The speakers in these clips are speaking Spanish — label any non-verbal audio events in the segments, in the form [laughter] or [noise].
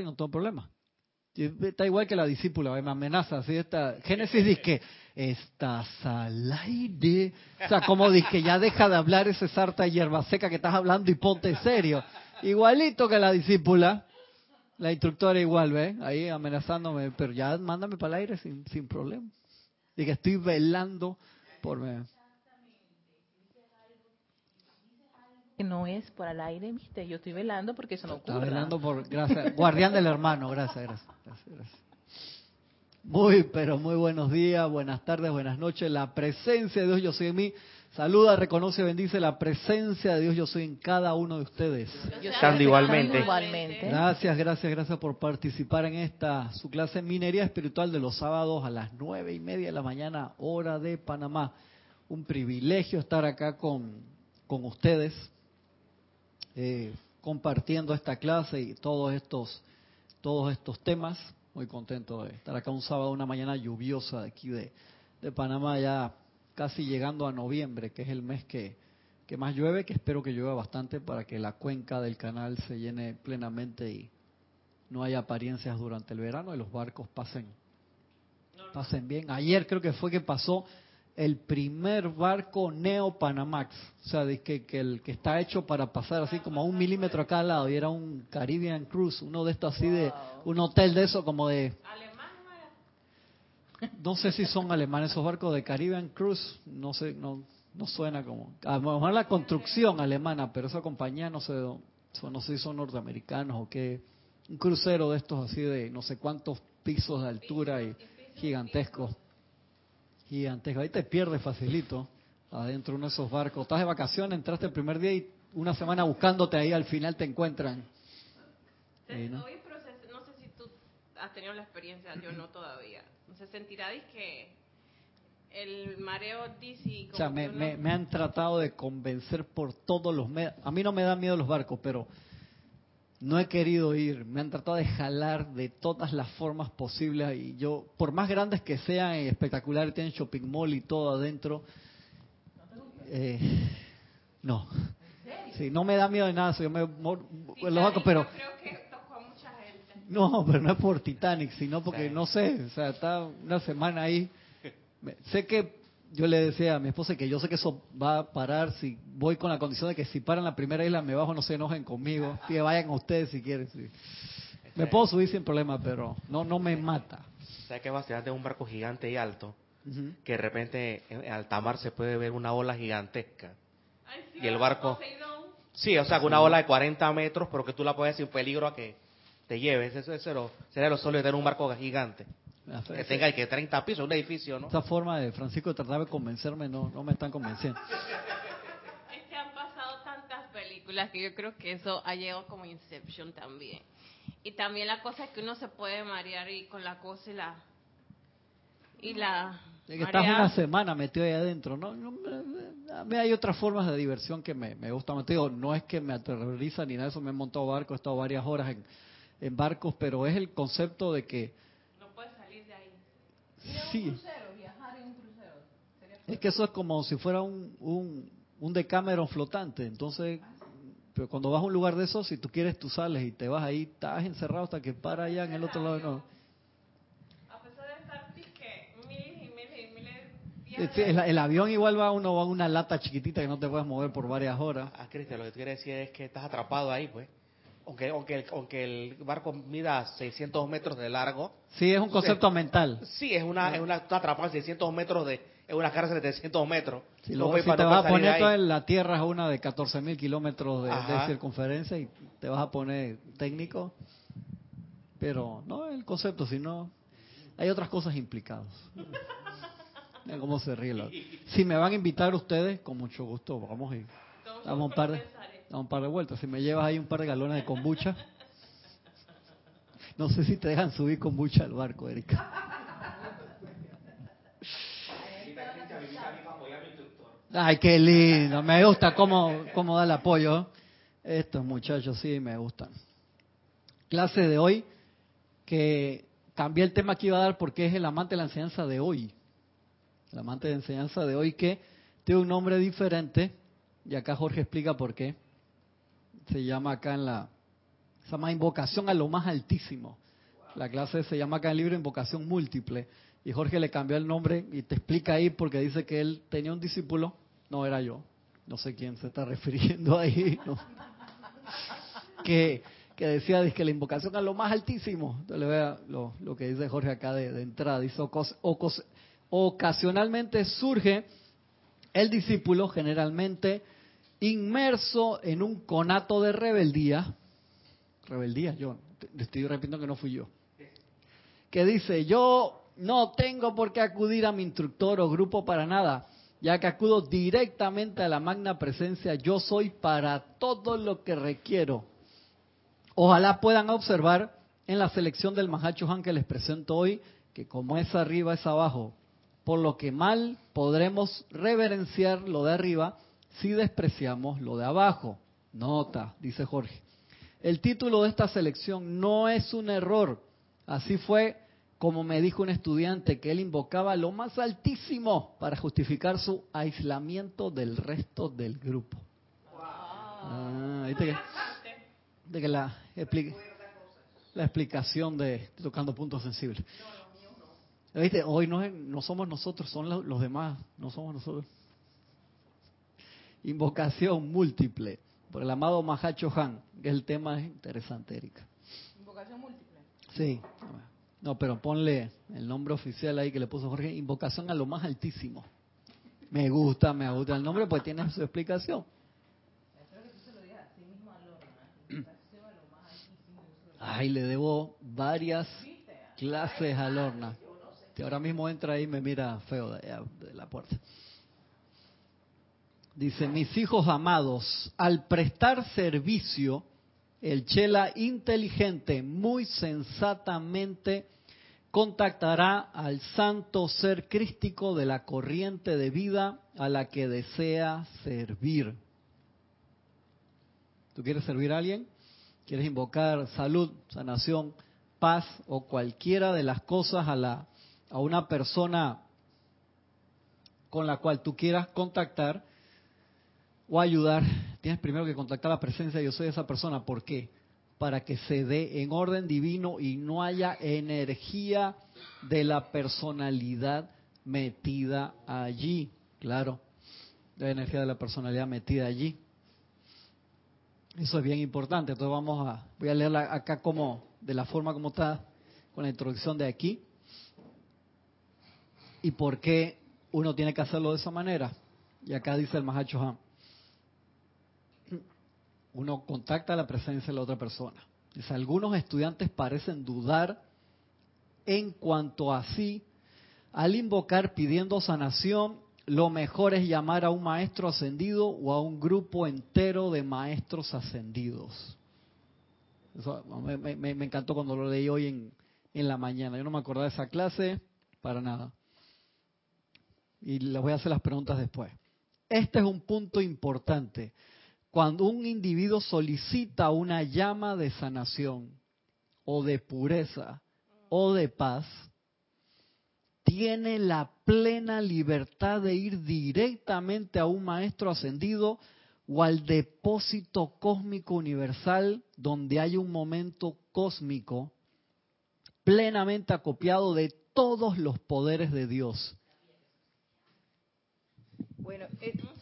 y no tengo problema. Está igual que la discípula, me amenaza, así está. Génesis dice que estás al aire. O sea, como dice ya deja de hablar ese sarta de hierba seca que estás hablando y ponte serio. Igualito que la discípula, la instructora igual, ¿ve? Ahí amenazándome, pero ya mándame para el aire sin, sin problema. Y que estoy velando por... Me, no es por el aire, viste, yo estoy velando porque eso no ocurre. Está velando por, gracias, guardián del hermano, gracias, gracias, gracias, Muy, pero muy buenos días, buenas tardes, buenas noches. La presencia de Dios yo soy en mí. Saluda, reconoce, bendice la presencia de Dios yo soy en cada uno de ustedes. Estando igualmente. Gracias, gracias, gracias por participar en esta, su clase Minería Espiritual de los sábados a las nueve y media de la mañana, hora de Panamá. Un privilegio estar acá con, con ustedes eh, compartiendo esta clase y todos estos, todos estos temas. Muy contento de estar acá un sábado, una mañana lluviosa de aquí de, de Panamá, ya casi llegando a noviembre, que es el mes que, que más llueve, que espero que llueva bastante para que la cuenca del canal se llene plenamente y no haya apariencias durante el verano y los barcos pasen, pasen bien. Ayer creo que fue que pasó el primer barco Neo Panamax, o sea, de que, el que está hecho para pasar así como a un milímetro a cada lado, y era un Caribbean Cruise, uno de estos así de, un hotel de eso como de... No sé si son alemanes esos barcos de Caribbean Cruise, no sé, no, no suena como... A lo mejor la construcción alemana, pero esa compañía no sé, no sé si son norteamericanos o qué. Un crucero de estos así de no sé cuántos pisos de altura y gigantescos gigantesco. Ahí te pierdes facilito adentro de uno de esos barcos. Estás de vacaciones, entraste el primer día y una semana buscándote ahí, al final te encuentran. ¿no? Hoy proceso, no sé si tú has tenido la experiencia, yo no todavía. Se sentirá que el mareo dice... O sea, me, me, han tratado de convencer por todos los medios. A mí no me dan miedo los barcos, pero no he querido ir, me han tratado de jalar de todas las formas posibles y yo, por más grandes que sean y espectaculares, tienen shopping mall y todo adentro, eh, no. Sí, no me da miedo de nada, yo me los pero creo que tocó a mucha gente. No, pero no es por Titanic, sino porque no sé, o sea, está una semana ahí. [laughs] Sé que yo le decía a mi esposa que yo sé que eso va a parar si voy con la condición de que si paran la primera isla me bajo, no se enojen conmigo, [laughs] que vayan ustedes si quieren. Me puedo subir sin problema, pero no no me mata. ¿Sabes qué va a de un barco gigante y alto? Que de repente en alta mar se puede ver una ola gigantesca. y el barco... Sí, o sea, una ola de 40 metros, pero que tú la puedes sin peligro a que te lleves. Eso, eso sería lo solo de tener un barco gigante. Que tenga que 30 pisos, un edificio, ¿no? Esa forma de Francisco de tratar de convencerme no, no me están convenciendo. [laughs] Es que han pasado tantas películas que yo creo que eso ha llegado como Inception también. Y también la cosa es que uno se puede marear y con la cosa y la... Y la que estás una semana metido ahí adentro, ¿no? a mí hay otras formas de diversión que me, me gustan. Te no es que me aterroriza ni nada de eso. Me he montado barcos, he estado varias horas en, en barcos, pero es el concepto de que Sí. Es que eso es como si fuera un, un, un Decameron flotante. Entonces, pero cuando vas a un lugar de esos, si tú quieres, tú sales y te vas ahí, estás encerrado hasta que para allá en el otro lado. No. A pesar de estar miles y miles y miles el, el, avión igual va uno va a una lata chiquitita que no te puedes mover por varias horas. Ah, Cristian, lo que tú quieres decir es que estás atrapado ahí, pues aunque, aunque, el, aunque el barco mida 600 metros de largo. Sí, es un concepto mental. Sí, es una, es una atrapada 600 metros de, es una cárcel de 300 metros. Si, lo, si te vas a poner toda la Tierra es una de 14 mil kilómetros de, circunferencia y te vas a poner técnico. Pero no el concepto, sino hay otras cosas implicadas. Mira cómo se ríe. [laughs] Si me van a invitar ustedes, con mucho gusto, vamos a ir. Vamos un par de a un par de vueltas. Si me llevas ahí un par de galones de kombucha, no sé si te dejan subir kombucha al barco, Erika. Ay, qué lindo, me gusta cómo, cómo da el apoyo. Estos muchachos sí me gustan. Clase de hoy, que cambié el tema que iba a dar porque es el amante de la enseñanza de hoy. El amante de enseñanza de hoy que tiene un nombre diferente, y acá Jorge explica por qué se llama acá en la Se llama invocación a lo más altísimo. La clase se llama acá en el libro invocación múltiple. Y Jorge le cambió el nombre y te explica ahí porque dice que él tenía un discípulo, no era yo, no sé quién se está [laughs] refiriendo ahí, que, que decía que la invocación a lo más altísimo. Entonces le vea lo, lo que dice Jorge acá de, entrada. Dice, ocasionalmente surge el discípulo generalmente inmerso en un conato de rebeldía. Rebeldía, yo estoy repitiendo que no fui yo. Que dice, yo no tengo por qué acudir a mi instructor o grupo para nada, ya que acudo directamente a la magna presencia, yo soy para todo lo que requiero. Ojalá puedan observar en la selección del Mahacho Han que les presento hoy, que como es arriba es abajo, por lo que mal podremos reverenciar lo de arriba si despreciamos lo de abajo. Nota, dice Jorge. El título de esta selección no es un error. Así fue como me dijo un estudiante que él invocaba lo más altísimo para justificar su aislamiento del resto del grupo. Ah, que, la explicación de tocando puntos sensibles. ¿Viste? Hoy no, no somos nosotros, son los, demás, no somos nosotros. Invocación múltiple, por el amado Mahacho Han, que el tema es interesante, Erika. ¿Invocación múltiple? Sí. No, pero ponle el nombre oficial ahí que le puso Jorge, invocación a lo más altísimo. Me gusta, me gusta el nombre porque tiene su explicación. Ay, le debo varias clases a Lorna ahora mismo entra ahí y me mira feo de, la puerta. Dice, mis hijos amados, al prestar servicio, el Chela inteligente muy sensatamente contactará al santo ser crístico de la corriente de vida a la que desea servir. ¿Tú quieres servir a alguien? ¿Quieres invocar salud, sanación, paz o cualquiera de las cosas a la a una persona con la cual tú quieras contactar o ayudar, tienes primero que contactar la presencia de yo soy esa persona. ¿Por qué? Para que se dé en orden divino y no haya energía de la personalidad metida allí. Claro, la energía de la personalidad metida allí. Eso es bien importante. Entonces vamos a, voy a leerla acá como, de la forma como está, con la introducción de aquí y por qué uno tiene que hacerlo de esa manera. Y acá dice el Mahacho. Uno contacta la presencia de la otra persona. Dice, algunos estudiantes parecen dudar en cuanto a sí. Al invocar pidiendo sanación, lo mejor es llamar a un maestro ascendido o a un grupo entero de maestros ascendidos. Eso me, me encantó cuando lo leí hoy en, en la mañana. Yo no me acordaba de esa clase para nada y les voy a hacer las preguntas después. Este es un punto importante. Cuando un individuo solicita una llama de sanación o de pureza o de paz, tiene la plena libertad de ir directamente a un maestro ascendido o al depósito cósmico universal donde hay un momento cósmico plenamente acopiado de todos los poderes de Dios bueno, causal.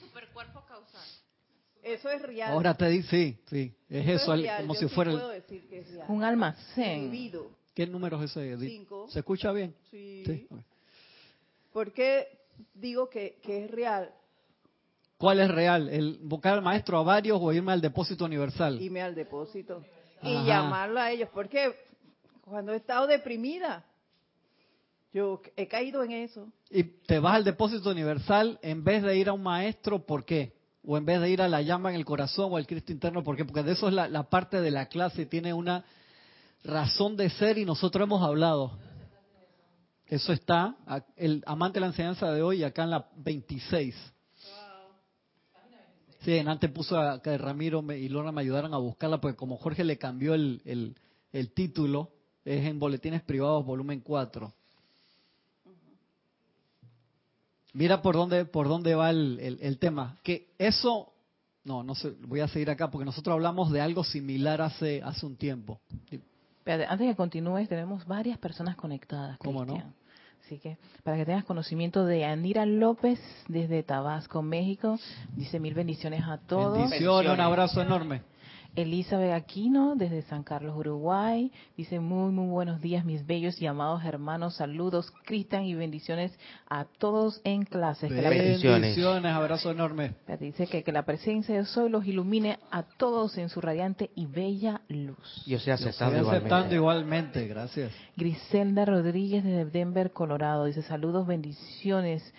Eso es real. Ahora te dice, sí, sí, es eso, como si fuera un almacén. ¿Qué número es ese? Cinco. ¿Se escucha bien? Sí. ¿Sí? ¿Por qué digo que, que es real? ¿Cuál es real? ¿El buscar al maestro a varios o irme al depósito universal? Irme al depósito. Y llamarlo a ellos. Porque cuando he estado deprimida, yo he caído en eso. Y te vas al depósito universal en vez de ir a un maestro, ¿por qué? O en vez de ir a la llama en el corazón o al Cristo interno, ¿por qué? Porque de eso es la, parte de la clase, tiene una razón de ser y nosotros hemos hablado. Eso está, el amante de la enseñanza de hoy, acá en la 26. Sí, antes puso a que Ramiro y Lorna me ayudaran a buscarla, porque como Jorge le cambió el, el, el título, es en Boletines Privados, volumen 4. Mira por dónde, por dónde va el, tema. Que eso No, no sé, voy a seguir acá porque nosotros hablamos de algo similar hace, hace un tiempo. antes de que continúes, tenemos varias personas conectadas. ¿Cómo no? Así que para que tengas conocimiento de Anira López desde Tabasco, México, dice mil bendiciones a todos. Bendiciones, un abrazo enorme. Elizabeth Aquino desde San Carlos, Uruguay, dice muy, muy buenos días mis bellos y amados hermanos, saludos Cristian y bendiciones a todos en clase. Bendiciones. bendiciones, abrazo enorme. Dice que, que la presencia de Soy los ilumine a todos en su radiante y bella luz. Yo estoy aceptando, Yo aceptando igualmente. gracias. Griselda Rodríguez desde Denver, Colorado, dice saludos, bendiciones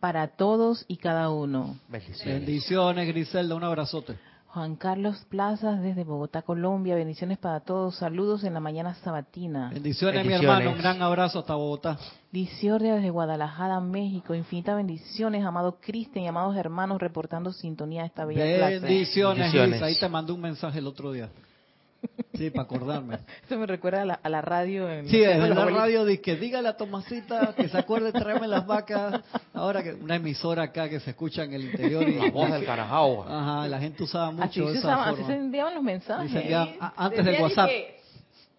para todos y cada uno. Bendiciones, bendiciones Griselda, un abrazote. Juan Carlos Plazas desde Bogotá, Colombia. Bendiciones para todos. Saludos en la mañana sabatina. Bendiciones, mi hermano. Un gran abrazo hasta Bogotá. Diciordia desde Guadalajara, México. Infinitas bendiciones, amado Cristian y amados hermanos, reportando sintonía a esta bella clase. Bendiciones, Ahí te mandé un mensaje el otro día. Sí, para acordarme. Eso me recuerda a la, radio. En sí, en la radio dice que dígale a Tomasita que se acuerde de traerme las vacas. Ahora que una emisora acá que se escucha en el interior. Y, la voz del carajao. Ajá, la gente usaba mucho así esa Así se enviaban los mensajes. antes del WhatsApp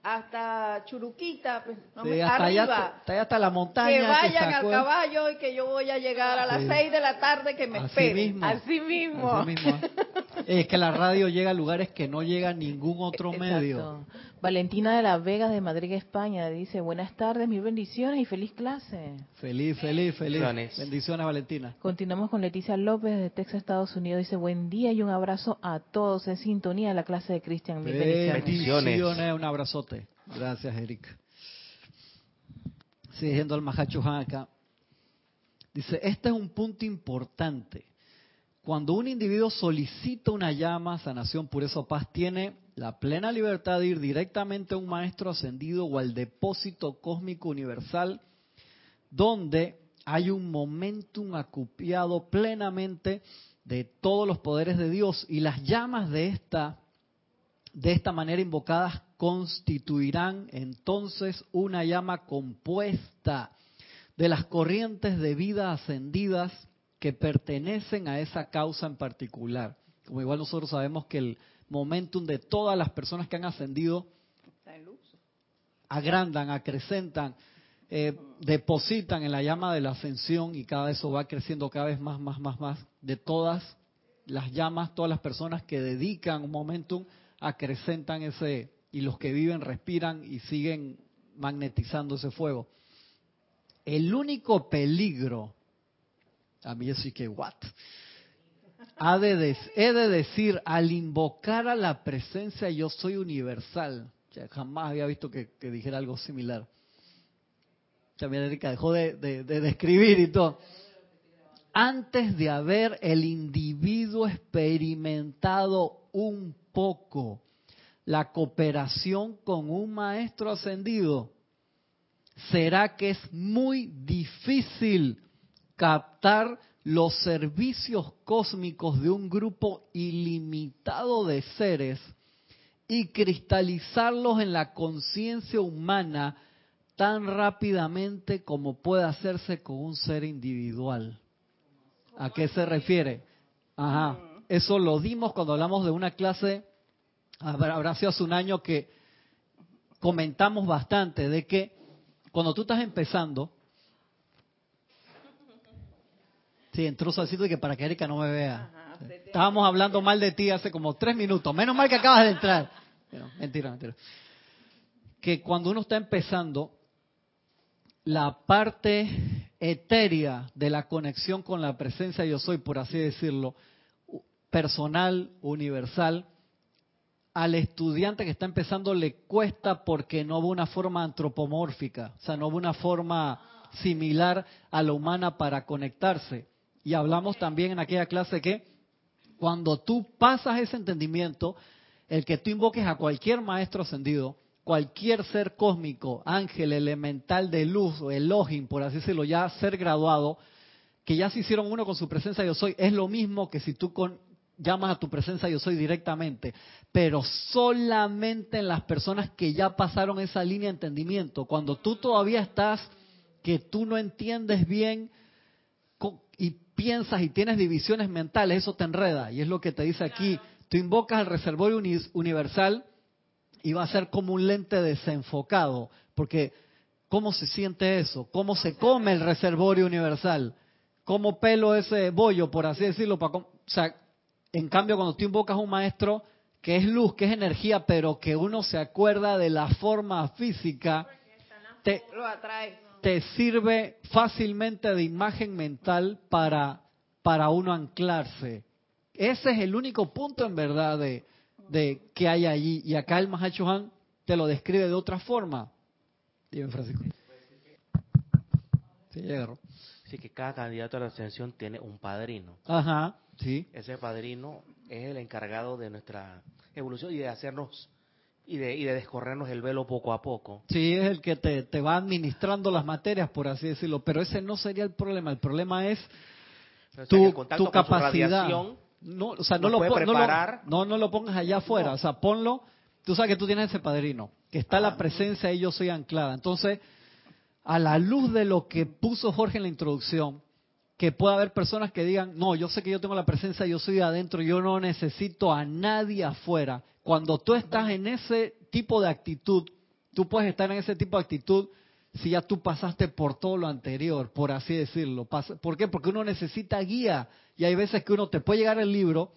hasta Churuquita, pues, hasta arriba, allá, hasta, la montaña. Que vayan al caballo y que yo voy a llegar a las seis de la tarde que me Así Mismo. Así mismo. [laughs] es que la radio llega a lugares que no llega ningún otro medio. Valentina de la Vega de Madrid, España, dice, buenas tardes, mil bendiciones y feliz clase. Feliz, feliz, feliz. Bendiciones, Valentina. Continuamos con Leticia López de Texas, Estados Unidos. Dice, buen día y un abrazo a todos en sintonía de la clase de Cristian. Mil bendiciones. bendiciones. Un abrazote. Gracias, Eric. Siguiendo al Mahacho acá. Dice, este es un punto importante. Cuando un individuo solicita una llama, sanación, pureza o paz, tiene la plena libertad de ir directamente a un maestro ascendido o al depósito cósmico universal, donde hay un momentum acupiado plenamente de todos los poderes de Dios y las llamas de esta de esta manera invocadas constituirán entonces una llama compuesta de las corrientes de vida ascendidas que pertenecen a esa causa en particular. Como igual nosotros sabemos que el momentum de todas las personas que han ascendido agrandan, acrecentan, eh, depositan en la llama de la ascensión y cada eso va creciendo cada vez más, más, más, más, de todas las llamas, todas las personas que dedican un momentum acrecentan ese, y los que viven respiran y siguen magnetizando ese fuego. El único peligro, a mí sí que, what? He de decir, al invocar a la presencia yo soy universal, jamás había visto que, dijera algo similar. También Erika dejó de, de, de describir y todo antes de haber el individuo experimentado un poco la cooperación con un maestro ascendido, será que es muy difícil captar los servicios cósmicos de un grupo ilimitado de seres y cristalizarlos en la conciencia humana tan rápidamente como puede hacerse con un ser individual. ¿A qué se refiere? Ajá. Eso lo dimos cuando hablamos de una clase, habrá sido hace un año que comentamos bastante de que cuando tú estás empezando, sí, entró Salcito de que para que Erika no me vea. Estábamos hablando mal de ti hace como tres minutos. Menos mal que acabas de entrar. mentira, mentira. Que cuando uno está empezando, la parte etérea de la conexión con la presencia yo soy, por así decirlo, personal, universal, al estudiante que está empezando le cuesta porque no hubo una forma antropomórfica, o sea, no hubo una forma similar a la humana para conectarse. Y hablamos también en aquella clase que cuando tú pasas ese entendimiento, el que tú invoques a cualquier maestro ascendido, cualquier ser cósmico, ángel, elemental de luz o Elohim, por así decirlo, ya ser graduado, que ya se hicieron uno con su presencia yo soy, es lo mismo que si tú con, llamas a tu presencia yo soy directamente, pero solamente en las personas que ya pasaron esa línea de entendimiento. Cuando tú todavía estás, que tú no entiendes bien y piensas y tienes divisiones mentales, eso te enreda. Y es lo que te dice aquí. Tú invocas el reservorio universal y va a ser como un lente desenfocado. Porque, ¿cómo se siente eso? ¿Cómo se come el reservorio universal? ¿Cómo pelo ese bollo, por así decirlo? Para, o sea, en cambio, cuando tú invocas a un maestro que es luz, que es energía, pero que uno se acuerda de la forma física, te, te sirve fácilmente de imagen mental para, para uno anclarse. Ese es el único punto en verdad de, de que hay allí. Y acá el Mahacho Han te lo describe de otra forma. Dime, Francisco. Sí, Sí, que cada candidato a la ascensión tiene un padrino. Ajá, sí. Ese padrino es el encargado de nuestra evolución y de hacernos y de, y de descorrernos el velo poco a poco. Sí, es el que te, te va administrando las materias, por así decirlo. Pero ese no sería el problema. El problema es tu, tu capacidad. No, o sea, no lo, no, no, lo pongas allá afuera. O sea, ponlo. Tú sabes que tú tienes ese padrino, que está la presencia y yo soy anclada. Entonces, a la luz de lo que puso Jorge en la introducción, que pueda haber personas que digan, no, yo sé que yo tengo la presencia, yo soy adentro, yo no necesito a nadie afuera. Cuando tú estás en ese tipo de actitud, tú puedes estar en ese tipo de actitud si ya tú pasaste por todo lo anterior, por así decirlo. ¿Por qué? Porque uno necesita guía y hay veces que uno te puede llegar el libro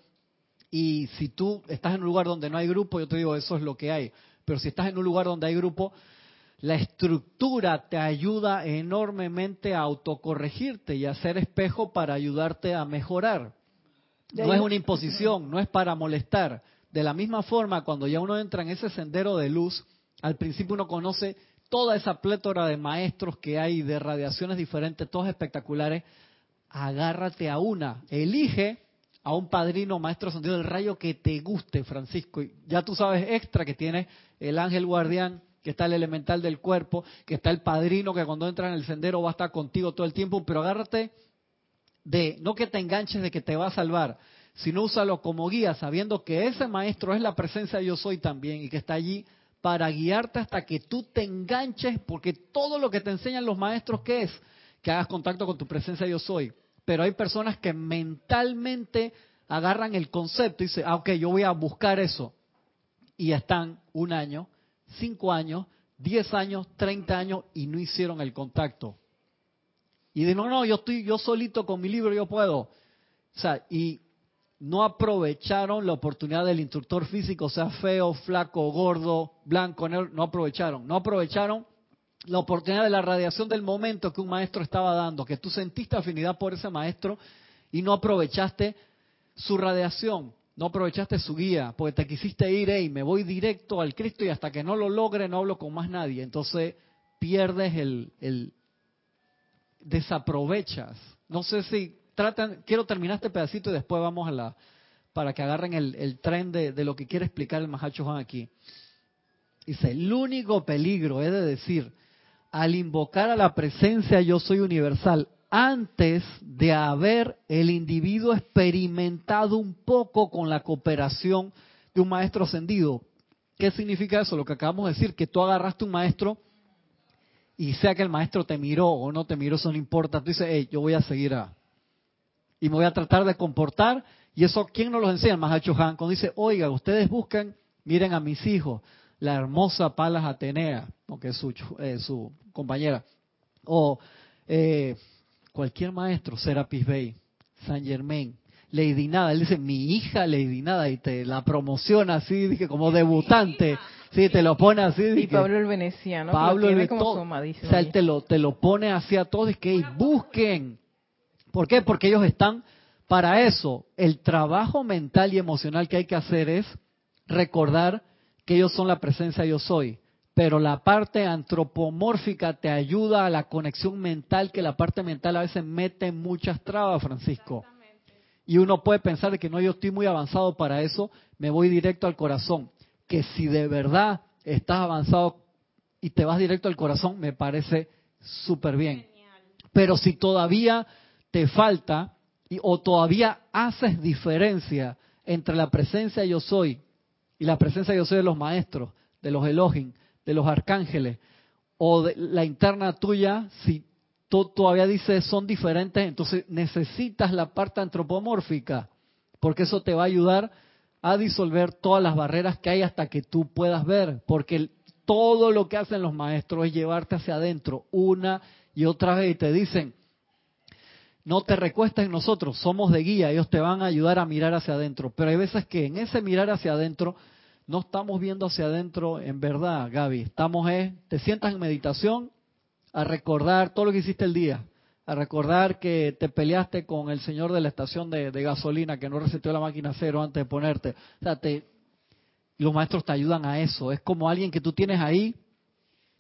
y si tú estás en un lugar donde no hay grupo, yo te digo, eso es lo que hay. Pero si estás en un lugar donde hay grupo, la estructura te ayuda enormemente a autocorregirte y a ser espejo para ayudarte a mejorar. No es una imposición, no es para molestar. De la misma forma, cuando ya uno entra en ese sendero de luz, al principio uno conoce toda esa plétora de maestros que hay, de radiaciones diferentes, todas espectaculares. Agárrate a una, elige a un padrino maestro sentido del rayo que te guste, Francisco. Ya tú sabes extra que tiene el ángel guardián que está el elemental del cuerpo, que está el padrino que cuando entra en el sendero va a estar contigo todo el tiempo, pero agárrate de, no que te enganches de que te va a salvar, sino úsalo como guía, sabiendo que ese maestro es la presencia de yo soy también y que está allí para guiarte hasta que tú te enganches, porque todo lo que te enseñan los maestros, ¿qué es? Que hagas contacto con tu presencia yo soy. Pero hay personas que mentalmente agarran el concepto y dicen, ah, ok, yo voy a buscar eso. Y están un año, cinco años, diez años, treinta años y no hicieron el contacto. Y de no, no, yo estoy yo solito con mi libro, yo puedo. O sea, y no aprovecharon la oportunidad del instructor físico, sea feo, flaco, gordo, blanco, negro, no aprovecharon. No aprovecharon la oportunidad de la radiación del momento que un maestro estaba dando, que tú sentiste afinidad por ese maestro y no aprovechaste su radiación no aprovechaste su guía, porque te quisiste ir, y me voy directo al Cristo y hasta que no lo logre no hablo con más nadie. Entonces pierdes el, desaprovechas. No sé si tratan, quiero terminar este pedacito y después vamos a la, para que agarren el, el tren de, de, lo que quiere explicar el Mahacho Juan aquí. Dice, el único peligro es de decir, al invocar a la presencia yo soy universal, antes de haber el individuo experimentado un poco con la cooperación de un maestro ascendido. ¿Qué significa eso? Lo que acabamos de decir, que tú agarraste un maestro y sea que el maestro te miró o no te miró, eso no importa. Tú dices, hey, yo voy a seguir a... Y me voy a tratar de comportar. Y eso, ¿quién nos lo enseña? El Mahacho Han. Cuando dice, oiga, ustedes buscan, miren a mis hijos, la hermosa Palas Atenea, que es su, eh, su compañera. O... Eh, cualquier maestro, Serapis Bay, San Germain, Lady Nada, él dice mi hija Lady Nada y te la promociona así, dije como debutante, sí, te lo pone así. Y Pablo el Veneciano, Pablo el como o sea, él te lo, te lo pone hacia todos, es que busquen. ¿Por qué? Porque ellos están para eso. El trabajo mental y emocional que hay que hacer es recordar que ellos son la presencia yo soy pero la parte antropomórfica te ayuda a la conexión mental, que la parte mental a veces mete muchas trabas, Francisco. Y uno puede pensar que no, yo estoy muy avanzado para eso, me voy directo al corazón. Que si de verdad estás avanzado y te vas directo al corazón, me parece súper bien. Pero si todavía te falta y, o todavía haces diferencia entre la presencia yo soy y la presencia yo soy de los maestros, de los Elohim, de los arcángeles o de la interna tuya, si todavía dice son diferentes, entonces necesitas la parte antropomórfica, porque eso te va a ayudar a disolver todas las barreras que hay hasta que tú puedas ver, porque todo lo que hacen los maestros es llevarte hacia adentro una y otra vez y te dicen, no te recuestas en nosotros, somos de guía, ellos te van a ayudar a mirar hacia adentro, pero hay veces que en ese mirar hacia adentro no estamos viendo hacia adentro en verdad, Gaby, estamos, eh, te sientas en meditación a recordar todo lo que hiciste el día, a recordar que te peleaste con el señor de la estación de, gasolina que no reseteó la máquina cero antes de ponerte. O sea, te, los maestros te ayudan a eso. Es como alguien que tú tienes ahí.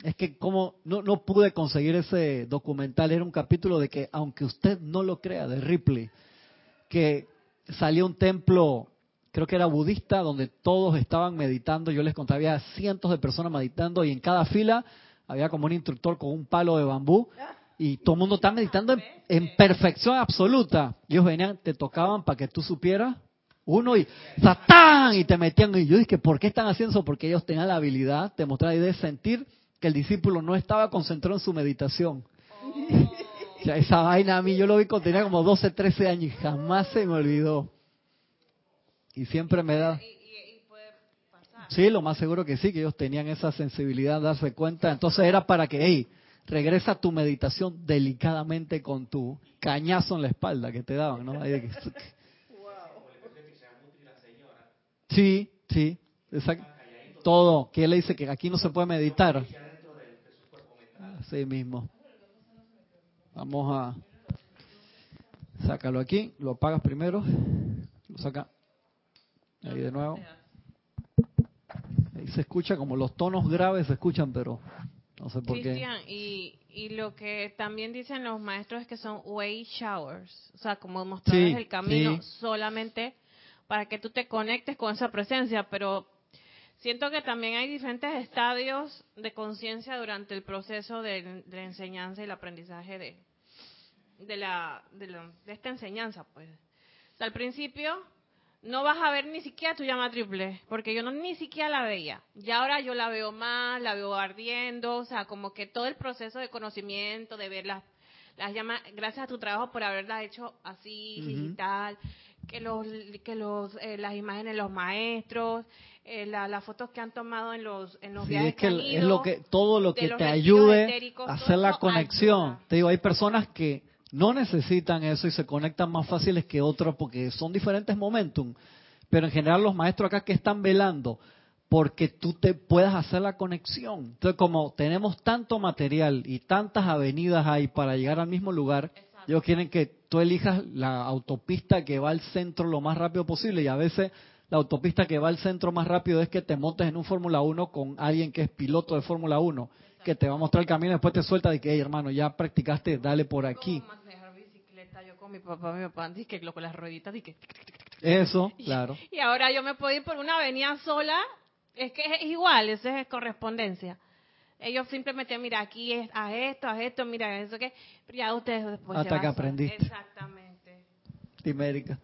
Es que como no, no pude conseguir ese documental, era un capítulo de que, aunque usted no lo crea, de Ripley, que salió un templo, creo que era budista, donde todos estaban meditando. Yo les contaba, había cientos de personas meditando y en cada fila había como un instructor con un palo de bambú y todo el mundo está meditando en, perfección absoluta. Ellos venían, te tocaban para que tú supieras uno y ¡satán! y te metían. Y yo dije, ¿por qué están haciendo eso? Porque ellos tenían la habilidad de mostrar y de sentir que el discípulo no estaba concentrado en su meditación. [laughs] O sea, esa vaina a mí, yo lo vi cuando tenía como 12, 13 años y jamás se me olvidó. Y siempre me da... Sí, lo más seguro que sí, que ellos tenían esa sensibilidad de darse cuenta. Entonces era para que, hey, regresa a tu meditación delicadamente con tu cañazo en la espalda que te daban, ¿no? [laughs] Sí, sí, exacto. Todo, que él le dice que aquí no se puede meditar. Así mismo. Vamos a sácalo aquí, lo apagas primero, lo saca ahí de nuevo. Ahí se escucha como los tonos graves se escuchan, pero no sé por Cristian, Y, y lo que también dicen los maestros es que son way showers, o sea, como mostrar el camino solamente para que tú te conectes con esa presencia, pero siento que también hay diferentes estadios de conciencia durante el proceso de, la enseñanza y el aprendizaje de, de, la, de, de esta enseñanza, pues. O sea, al principio no vas a ver ni siquiera tu llama triple, porque yo no ni siquiera la veía. Y ahora yo la veo más, la veo ardiendo, o sea, como que todo el proceso de conocimiento, de ver las, las llamas, gracias a tu trabajo por haberlas hecho así, digital, que los, que los, eh, las imágenes de los maestros, eh, las fotos que han tomado en los, en los viajes es que, es lo que, todo lo que te ayude a hacer la conexión. Te digo, hay personas que no necesitan eso y se conectan más fáciles que otros porque son diferentes momentum. Pero en general los maestros acá que están velando porque tú te puedas hacer la conexión. Entonces, como tenemos tanto material y tantas avenidas ahí para llegar al mismo lugar, ellos quieren que tú elijas la autopista que va al centro lo más rápido posible y a veces la autopista que va al centro más rápido es que te montes en un Fórmula 1 con alguien que es piloto de Fórmula 1, que te va a mostrar el camino y después te suelta de que, hey, hermano, ya practicaste, dale por aquí mi papá, mi papá, que lo con las rueditas, que... Eso, [laughs] claro. Y ahora yo me puedo ir por una avenida sola, es que es igual, eso es correspondencia. Ellos simplemente, mira, aquí es, a esto, a esto, mira, eso que, ya ustedes después Hasta que aprendiste. Exactamente. Timérica.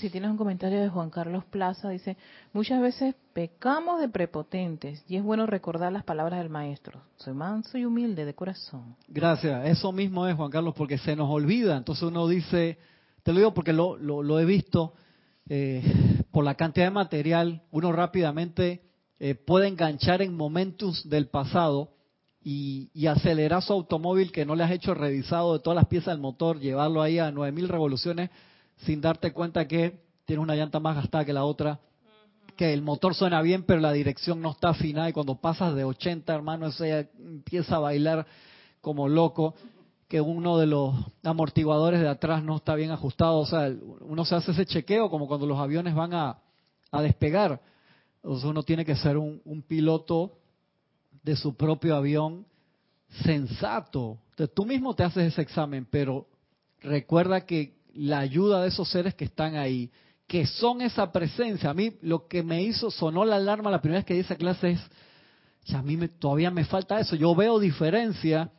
Si tienes un comentario de Juan Carlos Plaza, dice, muchas veces pecamos de prepotentes y es bueno recordar las palabras del maestro. Soy manso y humilde de corazón. Gracias, eso mismo es Juan Carlos, porque se nos olvida. Entonces uno dice, te lo digo porque lo, lo, he visto, eh, por la cantidad de material, uno rápidamente eh, puede enganchar en momentos del pasado y, y, acelerar su automóvil que no le has hecho revisado de todas las piezas del motor, llevarlo ahí a 9000 revoluciones sin darte cuenta que tienes una llanta más gastada que la otra, que el motor suena bien, pero la dirección no está afinada y cuando pasas de 80, hermano, ese empieza a bailar como loco, que uno de los amortiguadores de atrás no está bien ajustado, o sea, uno se hace ese chequeo como cuando los aviones van a, despegar. Entonces uno tiene que ser un, un piloto de su propio avión sensato. Entonces tú mismo te haces ese examen, pero recuerda que la ayuda de esos seres que están ahí, que son esa presencia. A mí lo que me hizo, sonó la alarma la primera vez que di esa clase es, a mí me, todavía me falta eso. Yo veo diferencia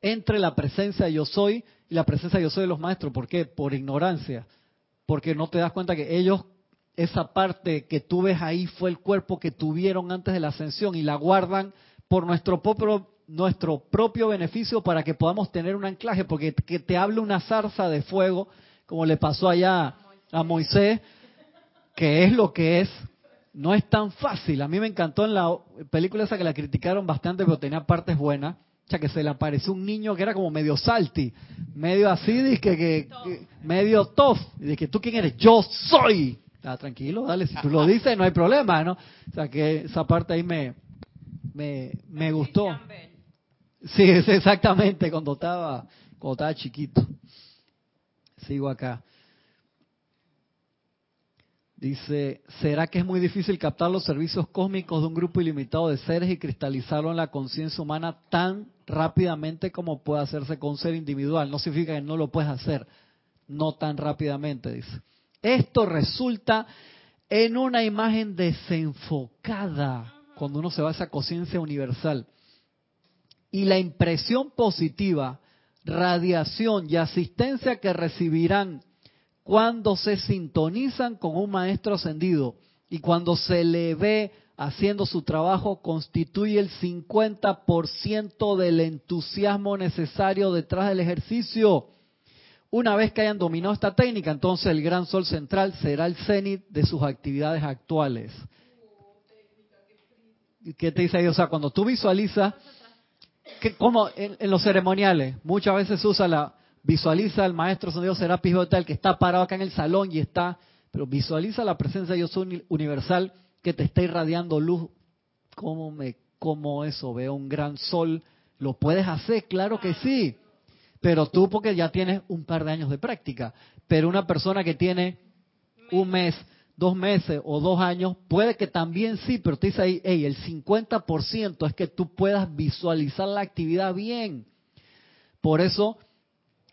entre la presencia yo soy y la presencia yo soy de los maestros. ¿Por qué? Por ignorancia. Porque no te das cuenta que ellos, esa parte que tú ves ahí fue el cuerpo que tuvieron antes de la ascensión y la guardan por nuestro propio, nuestro propio beneficio para que podamos tener un anclaje, porque que te hable una zarza de fuego, como le pasó allá a Moisés, que es lo que es, no es tan fácil. A mí me encantó en la película esa que la criticaron bastante, pero tenía partes buenas. O sea, que se le apareció un niño que era como medio salty, medio así, que, que, medio tough. Y dije, ¿tú quién eres? Yo soy. Ah, tranquilo, dale, si tú lo dices no hay problema, ¿no? O sea, que esa parte ahí me, me, me gustó. Sí, es [laughs] exactamente, cuando estaba, cuando estaba chiquito. Sigo acá. Dice, ¿será que es muy difícil captar los servicios cósmicos de un grupo ilimitado de seres y cristalizarlo en la conciencia humana tan rápidamente como puede hacerse con un ser individual? No significa que no lo puedes hacer, no tan rápidamente, dice. Esto resulta en una imagen desenfocada cuando uno se va a esa conciencia universal. Y la impresión positiva, radiación y asistencia que recibirán cuando se sintonizan con un maestro ascendido y cuando se le ve haciendo su trabajo constituye el 50% del entusiasmo necesario detrás del ejercicio. Una vez que hayan dominado esta técnica, entonces el gran sol central será el cenit de sus actividades actuales. ¿Qué te dice ahí? O sea, cuando tú visualizas, que como en, los ceremoniales, muchas veces usa la, visualiza al maestro Dios Serapis Hotel que está parado acá en el salón y está, pero visualiza la presencia de Dios universal que te está irradiando luz. ¿Cómo me, cómo eso? Veo un gran sol. ¿Lo puedes hacer? Claro que sí. Pero tú porque ya tienes un par de años de práctica. Pero una persona que tiene un mes, dos meses o dos años, puede que también sí, pero te dice ahí, hey, el 50% es que tú puedas visualizar la actividad bien. Por eso,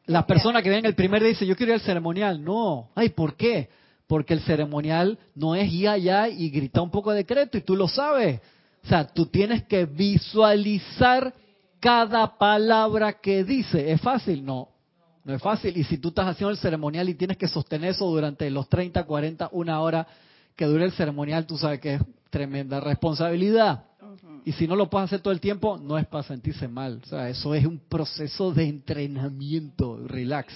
las personas que ven el primer día dicen, yo quiero ir al ceremonial. No, ay, ¿por qué? Porque el ceremonial no es ir allá y gritar un poco de decreto y tú lo sabes. O sea, tú tienes que visualizar cada palabra que dice. ¿Es fácil? No. No es fácil. Y si tú estás haciendo el ceremonial y tienes que sostener eso durante los 30, 40, una hora que dure el ceremonial, tú sabes que es tremenda responsabilidad. Y si no lo puedes hacer todo el tiempo, no es para sentirse mal. O sea, eso es un proceso de entrenamiento, relax.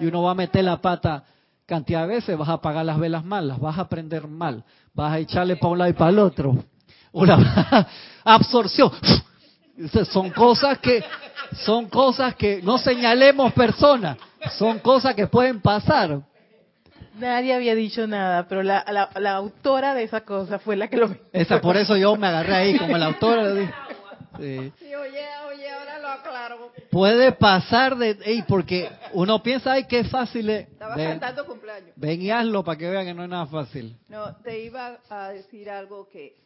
Y uno va a meter la pata cantidad de veces, vas a apagar las velas mal, las vas a prender mal, vas a echarle para un lado y para el otro. Una [laughs] absorción. Son cosas que son cosas que no señalemos personas, son cosas que pueden pasar. Nadie había dicho nada, pero la, la, autora de esa cosa fue la que lo... Esa, por eso yo me agarré ahí como la autora. Sí. sí oye, oye, ahora lo aclaro. Puede pasar de... Ey, porque uno piensa, ay, qué fácil es. Estaba cantando cumpleaños. Ven y hazlo para que vean que no es nada fácil. No, te iba a decir algo que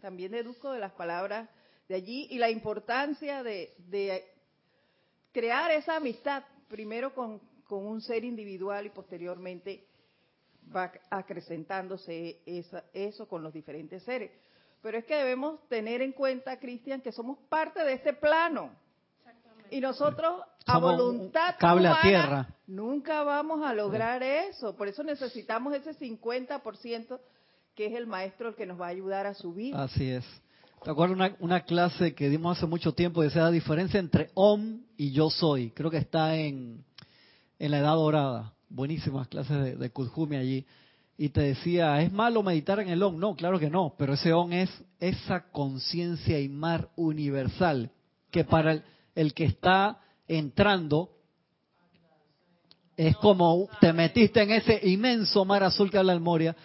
también deduzco de las palabras de allí y la importancia de, crear esa amistad, primero con, un ser individual y posteriormente va acrecentándose eso con los diferentes seres. Pero es que debemos tener en cuenta, Cristian, que somos parte de este plano. Y nosotros, a voluntad cable a tierra. nunca vamos a lograr eso. Por eso necesitamos ese 50% que es el maestro el que nos va a ayudar a subir. Así es. ¿Te acuerdas una, una clase que dimos hace mucho tiempo? Decía la diferencia entre Om y Yo Soy. Creo que está en, en la Edad Dorada. Buenísimas clases de, de allí. Y te decía, ¿es malo meditar en el Om? No, claro que no. Pero ese Om es esa conciencia y mar universal que para el, el que está entrando es como te metiste en ese inmenso mar azul que habla el Moria.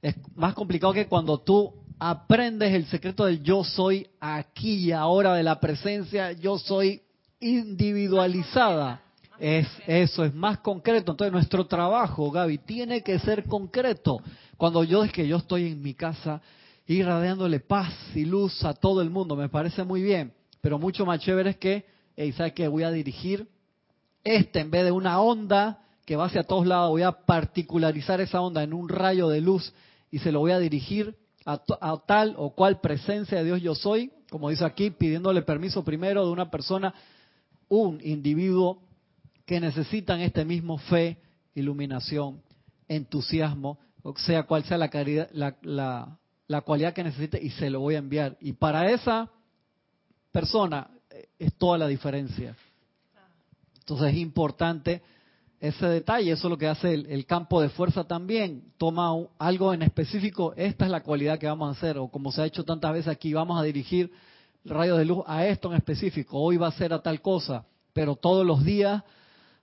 Es más complicado que cuando tú aprendes el secreto del yo soy aquí y ahora de la presencia, yo soy individualizada. Es eso, es más concreto. Entonces nuestro trabajo, Gaby, tiene que ser concreto. Cuando yo es que yo estoy en mi casa irradiándole paz y luz a todo el mundo, me parece muy bien, pero mucho más chévere es que, hey, ¿sabes qué? Voy a dirigir este en vez de una onda que va hacia todos lados, voy a particularizar esa onda en un rayo de luz y se lo voy a dirigir a, tal o cual presencia de Dios yo soy, como dice aquí, pidiéndole permiso primero de una persona, un individuo que necesitan este mismo fe, iluminación, entusiasmo, o sea cual sea la, caridad, la, la cualidad que necesite, y se lo voy a enviar. Y para esa persona, es toda la diferencia. Entonces es importante ese detalle, eso es lo que hace el, campo de fuerza también. Toma algo en específico, esta es la cualidad que vamos a hacer, o como se ha hecho tantas veces aquí, vamos a dirigir rayos de luz a esto en específico, hoy va a ser a tal cosa, pero todos los días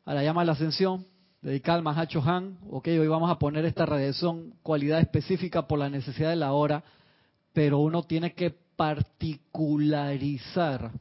a la llama de la ascensión, dedicada al Mahacho Han, ok, hoy vamos a poner esta radiación cualidad específica por la necesidad de la hora, pero uno tiene que particularizar.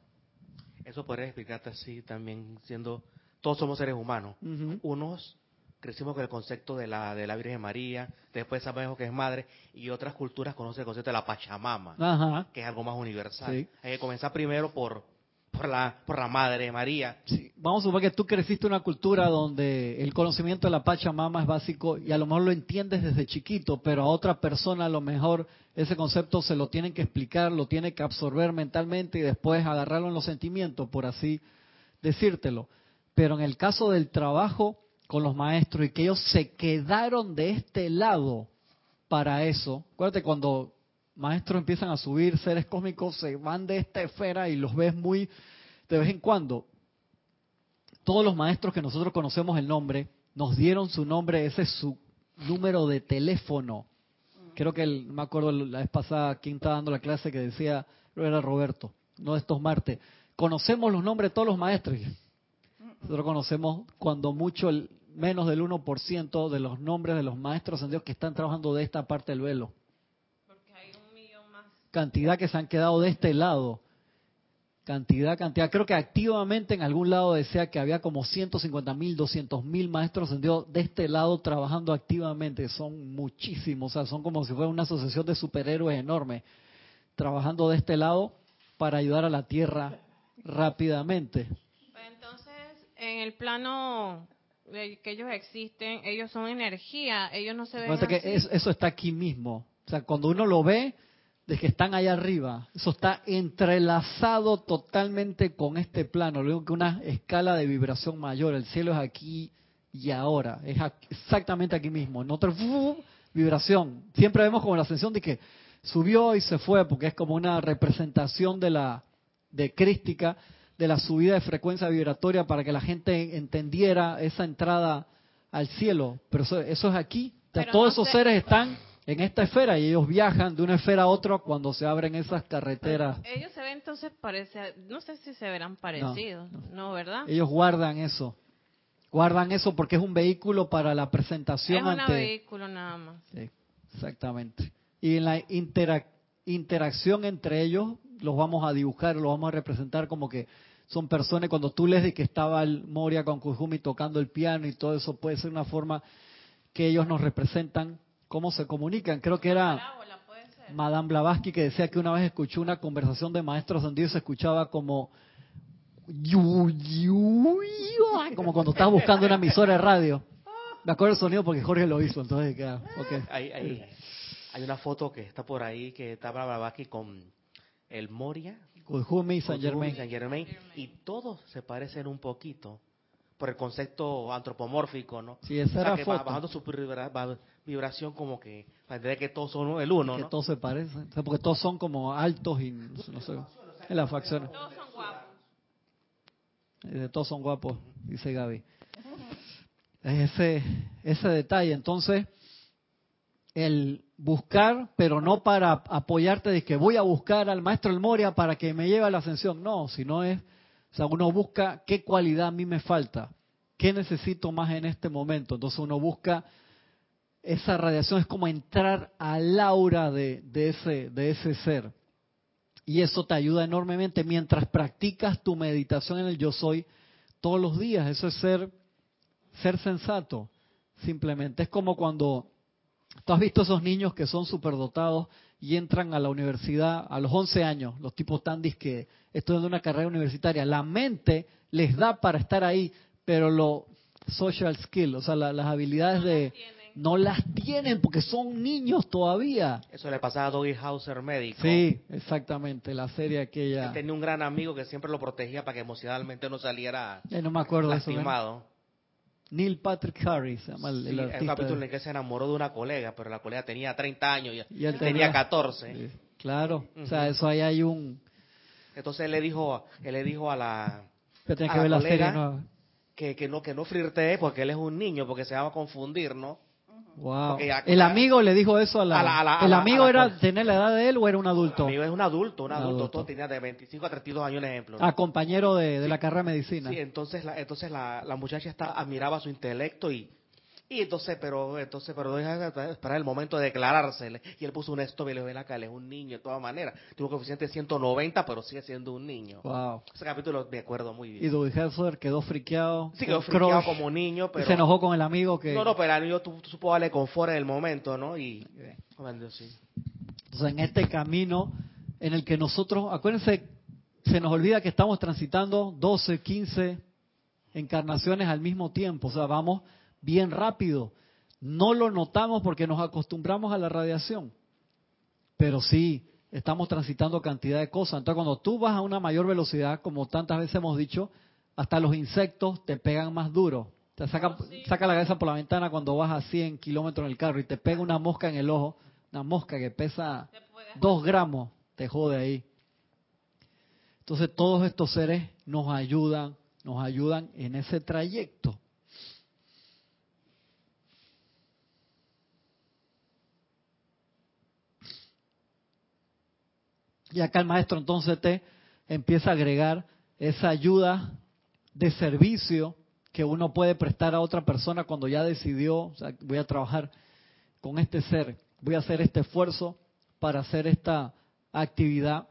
Eso podría explicarte así también, siendo todos somos seres humanos. Unos crecimos con el concepto de la, de la Virgen María, después sabemos que es madre, y otras culturas conocen el concepto de la Pachamama, que es algo más universal. Hay que comenzar primero por, por la, por la Madre María. Vamos a suponer que tú creciste en una cultura donde el conocimiento de la Pachamama es básico y a lo mejor lo entiendes desde chiquito, pero a otra persona a lo mejor ese concepto se lo tienen que explicar, lo tiene que absorber mentalmente y después agarrarlo en los sentimientos, por así decírtelo. Pero en el caso del trabajo con los maestros y que ellos se quedaron de este lado para eso, acuérdate cuando maestros empiezan a subir, seres cósmicos se van de esta esfera y los ves muy de vez en cuando. Todos los maestros que nosotros conocemos el nombre, nos dieron su nombre, ese es su número de teléfono. Creo que el, me acuerdo la vez pasada quien estaba dando la clase que decía, era Roberto, no de estos martes. Conocemos los nombres de todos los maestros. Nosotros conocemos cuando mucho el, menos del 1% de los nombres de los maestros en Dios que están trabajando de esta parte del velo. Porque hay un millón más. Cantidad que se han quedado de este lado. Cantidad, cantidad. Creo que activamente en algún lado decía que había como 150 mil, 200 mil maestros en Dios de este lado trabajando activamente. Son muchísimos. O sea, son como si fuera una asociación de superhéroes enorme. Trabajando de este lado para ayudar a la tierra rápidamente en el plano de que ellos existen, ellos son energía, ellos no se ven. Que eso, está aquí mismo. O sea, cuando uno lo ve, de que están allá arriba, eso está entrelazado totalmente con este plano. Luego que una escala de vibración mayor, el cielo es aquí y ahora, es exactamente aquí mismo. En otra vibración. Siempre vemos como la ascensión de que subió y se fue, porque es como una representación de la de crística de la subida de frecuencia vibratoria para que la gente entendiera esa entrada al cielo. Pero eso, es aquí. todos esos seres están en esta esfera y ellos viajan de una esfera a otra cuando se abren esas carreteras. ellos se ven entonces, parece, no sé si se verán parecidos, no, ¿verdad? Ellos guardan eso. Guardan eso porque es un vehículo para la presentación es un vehículo nada más. exactamente. Y en la interacción entre ellos los vamos a dibujar, los vamos a representar como que son personas, cuando tú lees de que estaba el Moria con Kujumi tocando el piano y todo eso, puede ser una forma que ellos nos representan, cómo se comunican. Creo que era Madame Blavatsky que decía que una vez escuchó una conversación de maestros donde Dios se escuchaba como como cuando estás buscando una emisora de radio. Me acuerdo el sonido porque Jorge lo hizo, entonces okay. hay, hay, hay, una foto que está por ahí que está Blavatsky con el Moria, y Saint Germain. Y todos se parecen un poquito por el concepto antropomórfico, ¿no? Sí, esa era foto. bajando su vibración como que para que todos son el uno, que todos se parecen, porque todos son como altos y no sé, en las facciones. Todos son guapos. Eh, todos son guapos, dice Gaby. Ese, ese detalle, entonces, el buscar, pero no para apoyarte de que voy a buscar al maestro El Moria para que me lleve a la ascensión. No, sino es, o sea, uno busca qué cualidad a mí me falta, qué necesito más en este momento. Entonces uno busca esa radiación, es como entrar al aura de, de, ese, de ese ser. Y eso te ayuda enormemente mientras practicas tu meditación en el yo soy todos los días. Eso es ser, ser sensato, simplemente. Es como cuando Tú has visto esos niños que son superdotados y entran a la universidad a los 11 años, los tipos tan que estudiando una carrera universitaria. La mente les da para estar ahí, pero lo social skill, o sea, las habilidades de no las tienen porque son niños todavía. Eso le pasaba a Doggy Hauser médico. Sí, exactamente, la serie aquella. tenía un gran amigo que siempre lo protegía para que emocionalmente no saliera no me acuerdo lastimado. Neil Patrick Harris, se llama el, el artista. capítulo en que se enamoró de una colega, pero la colega tenía 30 años y, él tenía, 14. Claro, o sea, eso ahí hay un Entonces él le dijo, él le dijo a la, que tiene que ver la serie no. que, que no que no flirtee porque él es un niño, porque se va a confundir, ¿no? Wow. el amigo le dijo eso a la. ¿El amigo era tener la edad de él o era un adulto? El amigo es un adulto, un, adulto, Todo tenía de 25 a 32 años, un ejemplo. ¿no? Ah, compañero de, de la carrera de medicina. Sí, entonces la, entonces la, la muchacha está, admiraba su intelecto y y entonces, pero, entonces, pero esperar el momento de declarársele. Y él puso un stop y le dijo, acá, él es un niño de todas maneras. Tuvo coeficiente 190, pero sigue siendo un niño. Wow. Ese capítulo me acuerdo muy bien. Y Dewey Heffer quedó friqueado. Sí, quedó friqueado como niño, pero... se enojó con el amigo que... No, no, pero el niño supo darle confort en el momento, ¿no? Y... Entonces, en este camino en el que nosotros, acuérdense, se nos olvida que estamos transitando 12, 15 encarnaciones al mismo tiempo. O sea, vamos bien rápido. No lo notamos porque nos acostumbramos a la radiación, pero sí estamos transitando cantidad de cosas. Entonces, cuando tú vas a una mayor velocidad, como tantas veces hemos dicho, hasta los insectos te pegan más duro. Te saca, oh, saca la cabeza por la ventana cuando vas a 100 kilómetros en el carro y te pega una mosca en el ojo, una mosca que pesa 2 gramos, te jode ahí. Entonces todos estos seres nos ayudan, nos ayudan en ese trayecto. Y acá el maestro entonces te empieza a agregar esa ayuda de servicio que uno puede prestar a otra persona cuando ya decidió, voy a trabajar con este ser, voy a hacer este esfuerzo para hacer esta actividad,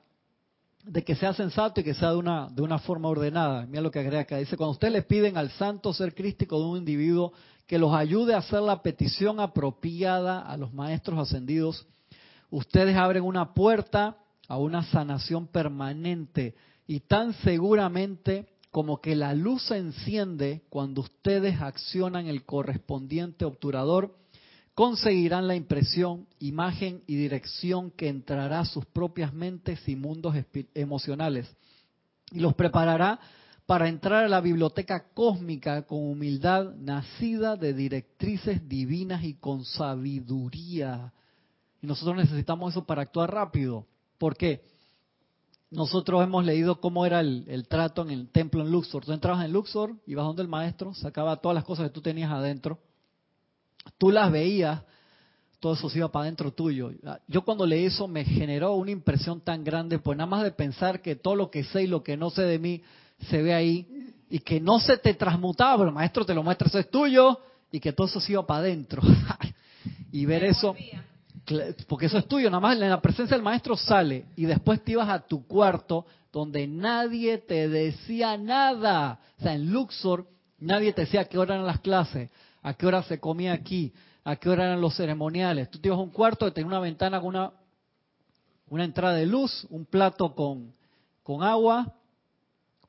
de que sea sensato y que sea de una, de una forma ordenada. Mira lo que agrega acá. Dice, cuando ustedes le piden al santo ser crístico de un individuo que los ayude a hacer la petición apropiada a los maestros ascendidos, ustedes abren una puerta a una sanación permanente y tan seguramente como que la luz se enciende cuando ustedes accionan el correspondiente obturador, conseguirán la impresión, imagen y dirección que entrará a sus propias mentes y mundos emocionales y los preparará para entrar a la biblioteca cósmica con humildad nacida de directrices divinas y con sabiduría. Y nosotros necesitamos eso para actuar rápido. Porque nosotros hemos leído cómo era el, trato en el templo en Luxor. Tú entrabas en Luxor, ibas donde el maestro, sacaba todas las cosas que tú tenías adentro. Tú las veías, todo eso se iba para adentro tuyo. Yo cuando leí eso me generó una impresión tan grande, pues nada más de pensar que todo lo que sé y lo que no sé de mí se ve ahí y que no se te transmutaba, pero el maestro te lo muestra, eso es tuyo y que todo eso se iba para adentro. [laughs] y ver eso porque eso es tuyo, nada más en la presencia del maestro sale y después te ibas a tu cuarto donde nadie te decía nada. O sea, en Luxor nadie te decía a qué hora eran las clases, a qué hora se comía aquí, a qué hora eran los ceremoniales. Tú te ibas a un cuarto que tenía una ventana con una, una entrada de luz, un plato con, con agua,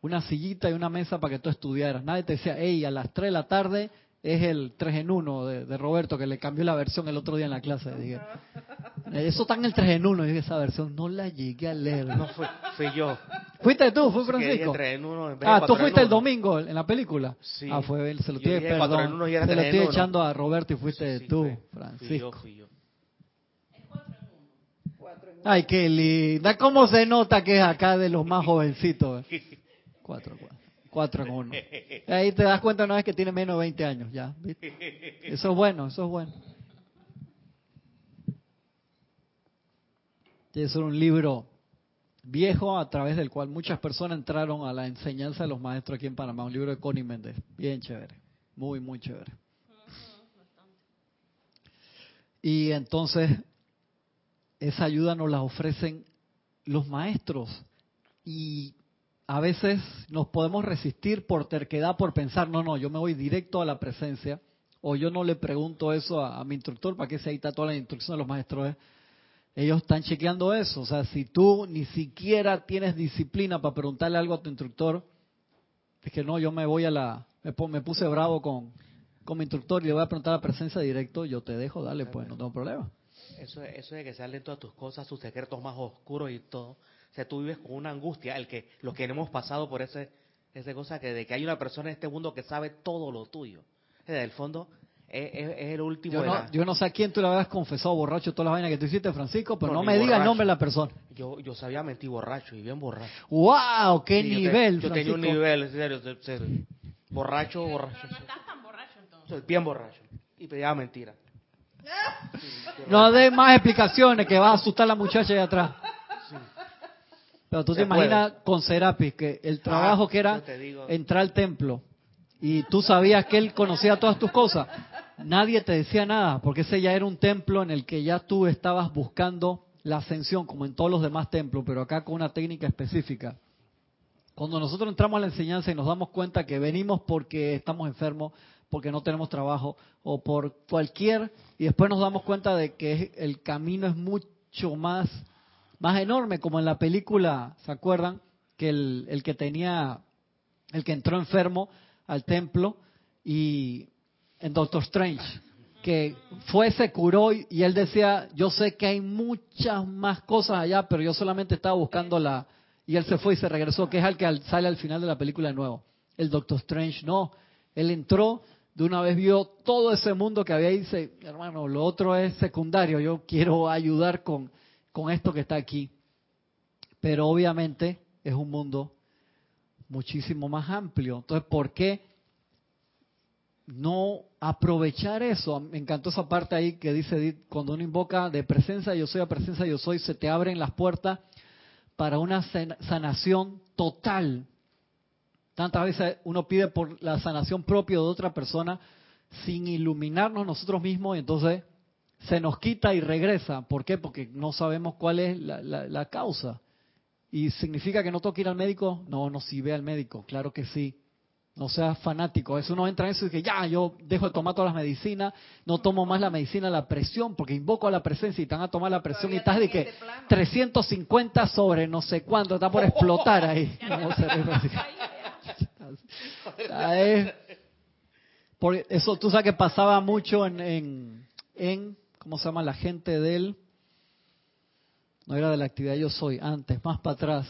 una sillita y una mesa para que tú estudiaras. Nadie te decía, hey, a las 3 de la tarde es el 3 en 1 de, Roberto, que le cambió la versión el otro día en la clase. Dije, eso está en el 3 en 1. dije, esa versión no la llegué a leer. No, fui, fui yo. ¿Fuiste tú? ¿Fue Francisco? ah, ¿tú fuiste el domingo en la película? Sí. Ah, fue él. Se lo estoy, perdón, se lo estoy echando a Roberto y fuiste tú, Francisco. Fui yo, fui yo. Ay, qué linda. ¿Cómo se nota que es acá de los más jovencitos? [laughs] Cuatro, cuatro. En uno. [laughs] Ahí te das cuenta una vez que tiene menos de 20 años, ya. Eso es bueno, eso es bueno. Tiene ser un libro viejo a través del cual muchas personas entraron a la enseñanza de los maestros aquí en Panamá. Un libro de Connie Méndez. Bien chévere. Muy, muy chévere. Y entonces, esa ayuda nos la ofrecen los maestros. Y a veces nos podemos resistir por terquedad, por pensar, no, no, yo me voy directo a la presencia, o yo no le pregunto eso a, mi instructor, para que se ahí está toda la instrucción de los maestros. Ellos están chequeando eso, o sea, si tú ni siquiera tienes disciplina para preguntarle algo a tu instructor, es que no, yo me voy a la, me, puse bravo con, con mi instructor y le voy a preguntar a la presencia directo, yo te dejo, dale, pues, no tengo problema. Eso, eso de que salen todas tus cosas, tus secretos más oscuros y todo, sea, tú vives con una angustia, el que los que hemos pasado por ese esa cosa que de que hay una persona en este mundo que sabe todo lo tuyo. Desde el fondo, es, el último. Yo no, sé a quién tú le habías confesado borracho todas las vainas que tú hiciste, Francisco, pero no, me digas el nombre de la persona. Yo, yo sabía mentir borracho y bien borracho. ¡Wow! ¡Qué nivel! Yo, tenía un nivel, en serio, borracho, borracho. no estás tan borracho entonces. Soy bien borracho y pedía mentira. [laughs] no des más explicaciones que vas a asustar a la muchacha de atrás. Pero tú te imaginas con Serapis que el trabajo ah, que era entrar al templo y tú sabías que él conocía todas tus cosas. Nadie te decía nada, porque ese ya era un templo en el que ya tú estabas buscando la ascensión, como en todos los demás templos, pero acá con una técnica específica. Cuando nosotros entramos a la enseñanza y nos damos cuenta que venimos porque estamos enfermos, porque no tenemos trabajo o por cualquier, y después nos damos cuenta de que el camino es mucho más, más enorme, como en la película, ¿se acuerdan? Que el, el que tenía, el que entró enfermo al templo y en Doctor Strange, que fue, se curó y, él decía, yo sé que hay muchas más cosas allá, pero yo solamente estaba buscando la... Y él se fue y se regresó, que es el que sale al final de la película de nuevo. El Doctor Strange no, él entró, de una vez vio todo ese mundo que había y dice, hermano, lo otro es secundario, yo quiero ayudar con, con esto que está aquí. Pero obviamente es un mundo muchísimo más amplio. Entonces, ¿por qué no aprovechar eso. Me encantó esa parte ahí que dice, cuando uno invoca de presencia yo soy a presencia yo soy, se te abren las puertas para una sanación total. Tantas veces uno pide por la sanación propia de otra persona sin iluminarnos nosotros mismos y entonces se nos quita y regresa. ¿Por qué? Porque no sabemos cuál es la, la causa. ¿Y significa que no tengo que ir al médico? No, no, si ve al médico, claro que sí no seas fanático. Eso uno entra en eso y que ya, yo dejo de tomar todas las medicinas, no tomo más la medicina, la presión, porque invoco a la presencia y te van a tomar la presión y estás de que 350 sobre no sé cuánto, está por explotar ahí. [laughs] por eso tú sabes que pasaba mucho en, en, en, ¿cómo se llama? La gente del, no era de la actividad yo soy, antes, más para atrás.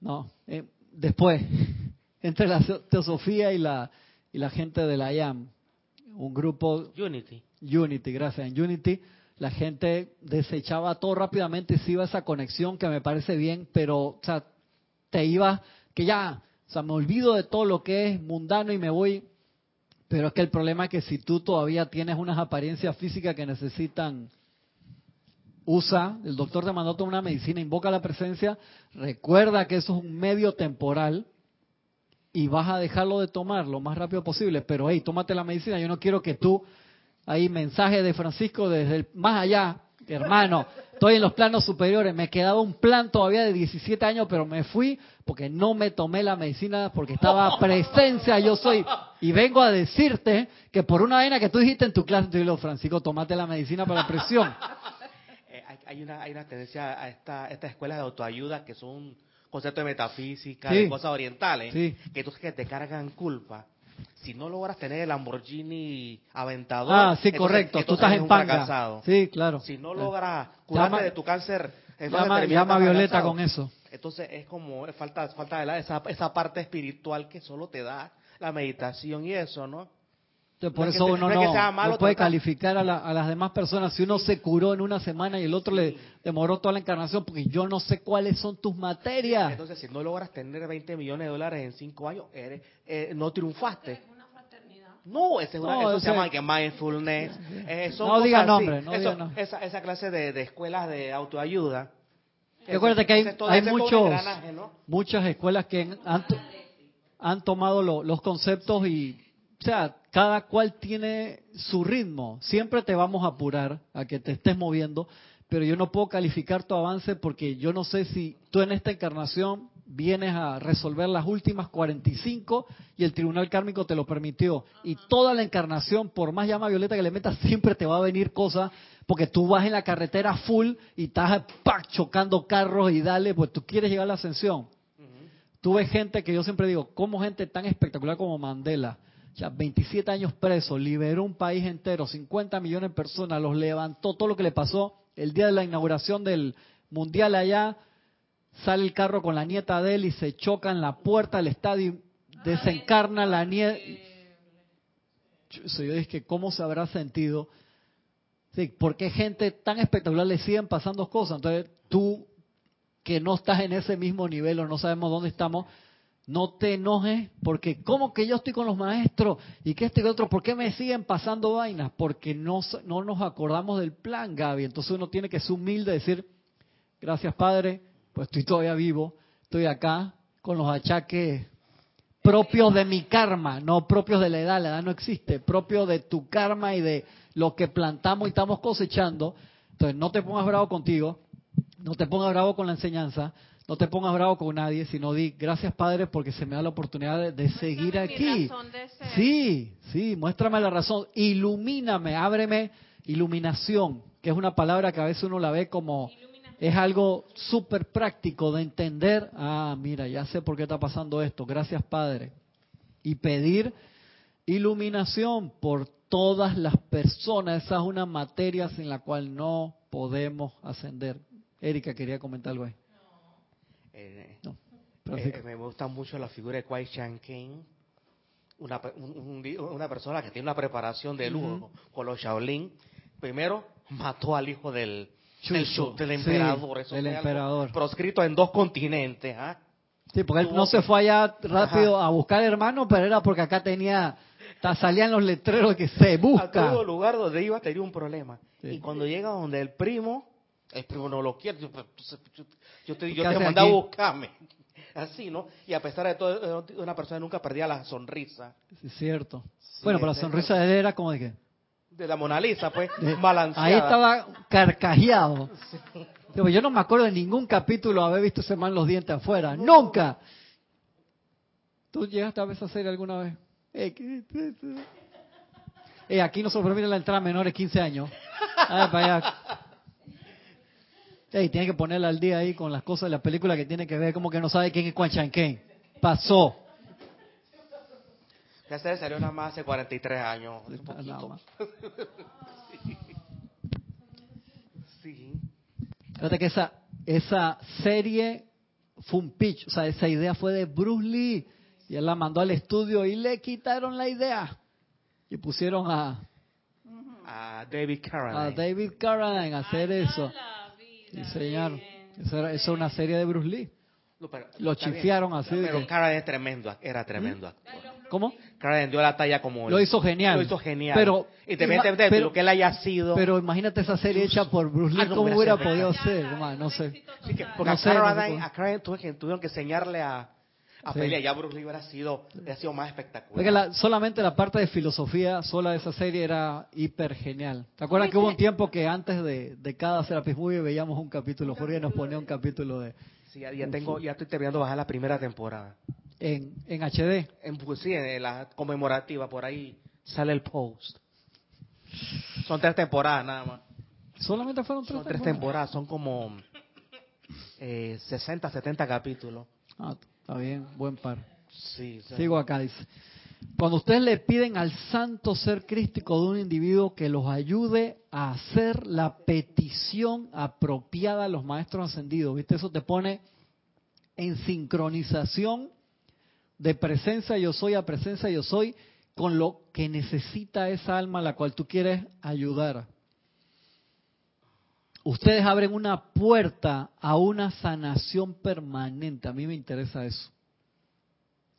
No, eh, después, [laughs] entre la teosofía y la, y la gente de la IAM, un grupo... Unity. Unity, gracias. En Unity la gente desechaba todo rápidamente y se iba a esa conexión que me parece bien, pero, o sea, te iba, que ya, o sea, me olvido de todo lo que es mundano y me voy. Pero es que el problema es que si tú todavía tienes unas apariencias físicas que necesitan usa, el doctor te mandó toda una medicina, invoca la presencia, recuerda que eso es un medio temporal y vas a dejarlo de tomar lo más rápido posible, pero hey, tómate la medicina, yo no quiero que tú, ahí mensaje de Francisco desde el, más allá, hermano, estoy en los planos superiores, me quedaba un plan todavía de 17 años, pero me fui porque no me tomé la medicina, porque estaba presencia, yo soy, y vengo a decirte que por una vaina que tú dijiste en tu clase, te digo, Francisco, tomate la medicina para la presión hay una, hay una tendencia a esta, estas escuelas de autoayuda que son conceptos de metafísica, de cosas orientales, que tú que te cargan culpa. Si no logras tener el Lamborghini aventador, ah, sí, correcto, tú estás en fracasado. Sí, claro. Si no logras curarte de tu cáncer, llama, llama Violeta con eso. Entonces es como falta falta de la, esa, esa parte espiritual que solo te da la meditación y eso, ¿no? Por eso uno no, puede calificar a, las demás personas. Si uno se curó en una semana y el otro le demoró toda la encarnación porque yo no sé cuáles son tus materias. Entonces, si no logras tener 20 millones de dólares en 5 años, eres, eh, no triunfaste. No, ese es una, eso se llama que mindfulness. Eh, no diga nombre, no esa, esa, clase de, escuelas de autoayuda. Recuerda que hay, hay muchos, muchas escuelas que han, han tomado los conceptos y o sea, cada cual tiene su ritmo. Siempre te vamos a apurar a que te estés moviendo, pero yo no puedo calificar tu avance porque yo no sé si tú en esta encarnación vienes a resolver las últimas 45 y el tribunal kármico te lo permitió. Y toda la encarnación, por más llama violeta que le metas, siempre te va a venir cosas porque tú vas en la carretera full y estás chocando carros y dale, pues tú quieres llegar a la ascensión. Tuve gente que yo siempre digo, ¿cómo gente tan espectacular como Mandela? Ya 27 años preso, liberó un país entero, 50 millones de personas, los levantó, todo lo que le pasó el día de la inauguración del Mundial allá, sale el carro con la nieta de él y se choca en la puerta del estadio, desencarna la nieta. yo dije, ¿cómo se habrá sentido? Sí, ¿Por qué gente tan espectacular le siguen pasando cosas? Entonces tú, que no estás en ese mismo nivel o no sabemos dónde estamos, no te enojes, porque ¿cómo que yo estoy con los maestros? Y que este y otro, ¿por qué me siguen pasando vainas? Porque no, no nos acordamos del plan, Gaby. Entonces uno tiene que ser humilde y decir, gracias Padre, pues estoy todavía vivo, estoy acá con los achaques propios de mi karma, no propios de la edad, la edad no existe, propio de tu karma y de lo que plantamos y estamos cosechando. Entonces no te pongas bravo contigo, no te pongas bravo con la enseñanza, no te pongas bravo con nadie, sino di gracias Padre porque se me da la oportunidad de, seguir aquí. Sí, sí, muéstrame la razón, ilumíname, ábreme iluminación, que es una palabra que a veces uno la ve como es algo súper práctico de entender, ah, mira, ya sé por qué está pasando esto, gracias Padre. Y pedir iluminación por todas las personas, esa es una materia sin la cual no podemos ascender. Erika quería comentar algo ahí. Eh, eh, me gusta mucho la figura de Kwai Chan King, una, una persona que tiene una preparación de lujo con los Shaolin. Primero mató al hijo del, del, emperador, eso emperador. proscrito en dos continentes. ¿ah? Sí, porque él no se fue allá rápido a buscar hermano, pero era porque acá tenía, salían los letreros que se busca. A todo lugar donde iba tenía un problema. Y cuando llega donde el primo, el primo no lo quiere. Yo, te, yo te mandé a buscarme. [laughs] Así, ¿no? Y a pesar de todo, una persona nunca perdía la sonrisa. es cierto. bueno, pero la sonrisa de él era como de que... De la Mona Lisa, pues, [laughs] balanceada. Ahí estaba carcajeado. Yo no me acuerdo de ningún capítulo haber visto ese man los dientes afuera. ¡Nunca! ¿Tú llegaste a ver esa serie alguna vez? Eh, eh, aquí no se permite la entrada a menores de 15 años. Ah, para allá. Y tiene que ponerla al día ahí con las cosas de la película que tiene que ver, como que no sabe quién es Quan Chan Pasó. Ya se salió nada más hace 43 años. [laughs] sí. Fíjate que esa, esa serie fue un pitch, o sea, esa idea fue de Bruce Lee. Y él la mandó al estudio y le quitaron la idea. Y pusieron a... A David Carradine. A David Carradine a hacer eso. Enseñar. Eso, era, eso una serie de Bruce Lee. lo chifiaron así. Pero es tremendo, era tremendo ¿Mm? ¿Cómo? Carradine dio la talla como... Lo hizo genial. Lo hizo genial. Pero, y te metes de lo que él haya sido... Pero imagínate esa serie hecha por Bruce Lee, ah, ¿cómo hubiera podido ser? No sé. porque a, a Carradine tuvieron que enseñarle a a pelear. Ya Bruce Lee hubiera sido, hubiera sido más espectacular. solamente la parte de filosofía sola de esa serie era hiper genial. ¿Te acuerdas que hubo un tiempo que antes de, de cada Serapis Movie veíamos un capítulo? Jorge nos ponía un capítulo de... Sí, ya, tengo, ya estoy terminando de bajar la primera temporada. ¿En, en HD? En, pues, sí, en la conmemorativa, por ahí sale el post. Son tres temporadas nada más. ¿Solamente fueron tres Son tres temporadas, son como eh, 60, 70 capítulos. Ah, Está bien, buen par. Sigo acá, dice. Cuando ustedes le piden al santo ser crístico de un individuo que los ayude a hacer la petición apropiada a los maestros ascendidos, ¿viste? Eso te pone en sincronización de presencia yo soy a presencia yo soy con lo que necesita esa alma a la cual tú quieres ayudar ustedes abren una puerta a una sanación permanente. A mí me interesa eso.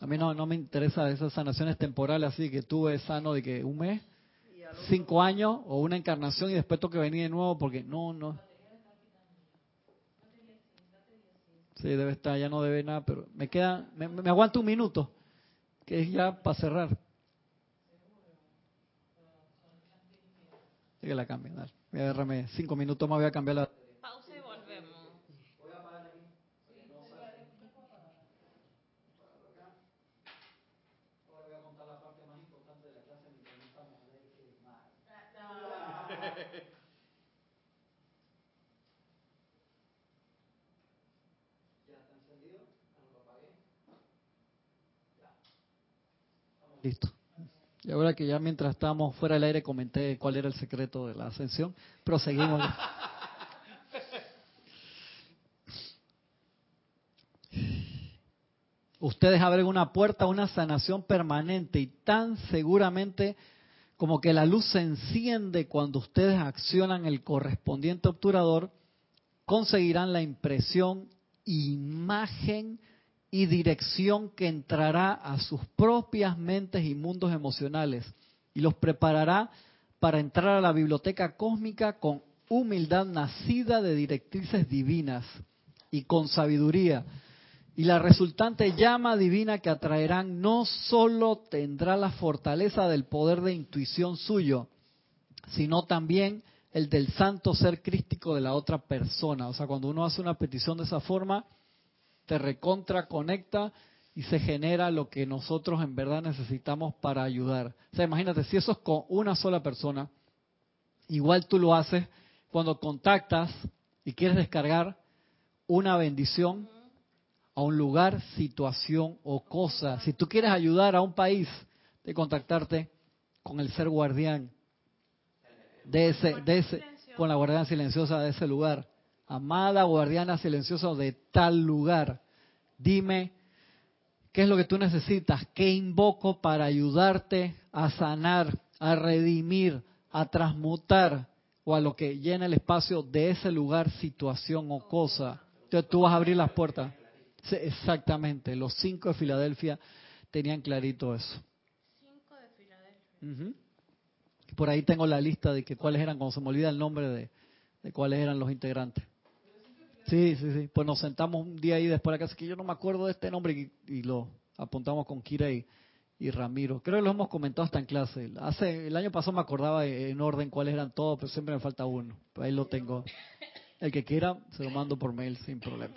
A mí no, no me interesa esas sanaciones temporales así que tuve sano de que un mes, cinco años o una encarnación y después tengo que venir de nuevo porque no, no. Sí, debe estar, ya no debe nada, pero me queda, me, me aguanto un minuto, que es ya para cerrar. Sí que la cambien. Voy cinco minutos más, voy a cambiar la... Pausa y volvemos. Listo. Y ahora que ya mientras estábamos fuera del aire comenté cuál era el secreto de la ascensión, proseguimos. Ustedes abren una puerta a una sanación permanente y tan seguramente como que la luz se enciende cuando ustedes accionan el correspondiente obturador, conseguirán la impresión, imagen y dirección que entrará a sus propias mentes y mundos emocionales y los preparará para entrar a la biblioteca cósmica con humildad nacida de directrices divinas y con sabiduría. Y la resultante llama divina que atraerán no solo tendrá la fortaleza del poder de intuición suyo, sino también el del santo ser crístico de la otra persona. O sea, cuando uno hace una petición de esa forma, te recontra conecta y se genera lo que nosotros en verdad necesitamos para ayudar. O sea, imagínate, si eso es con una sola persona, igual tú lo haces cuando contactas y quieres descargar una bendición a un lugar, situación o cosa. Si tú quieres ayudar a un país, de contactarte con el ser guardián de ese, de ese, con la guardiana silenciosa de ese lugar. Amada guardiana silenciosa de tal lugar, dime qué es lo que tú necesitas, qué invoco para ayudarte a sanar, a redimir, a transmutar o a lo que llena el espacio de ese lugar, situación o cosa. Entonces tú vas a abrir las puertas. exactamente, los cinco de Filadelfia tenían clarito eso. Cinco de Filadelfia. Por ahí tengo la lista de que cuáles eran, cuando se me olvida el nombre de cuáles eran los integrantes. Sí, sí, sí. Pues nos sentamos un día ahí después de la casa que yo no me acuerdo de este nombre y, lo apuntamos con Kira y, Ramiro. Creo que lo hemos comentado hasta en clase. Hace el año pasado me acordaba en orden cuáles eran todos, pero siempre me falta uno. ahí lo tengo. El que quiera se lo mando por mail sin problema.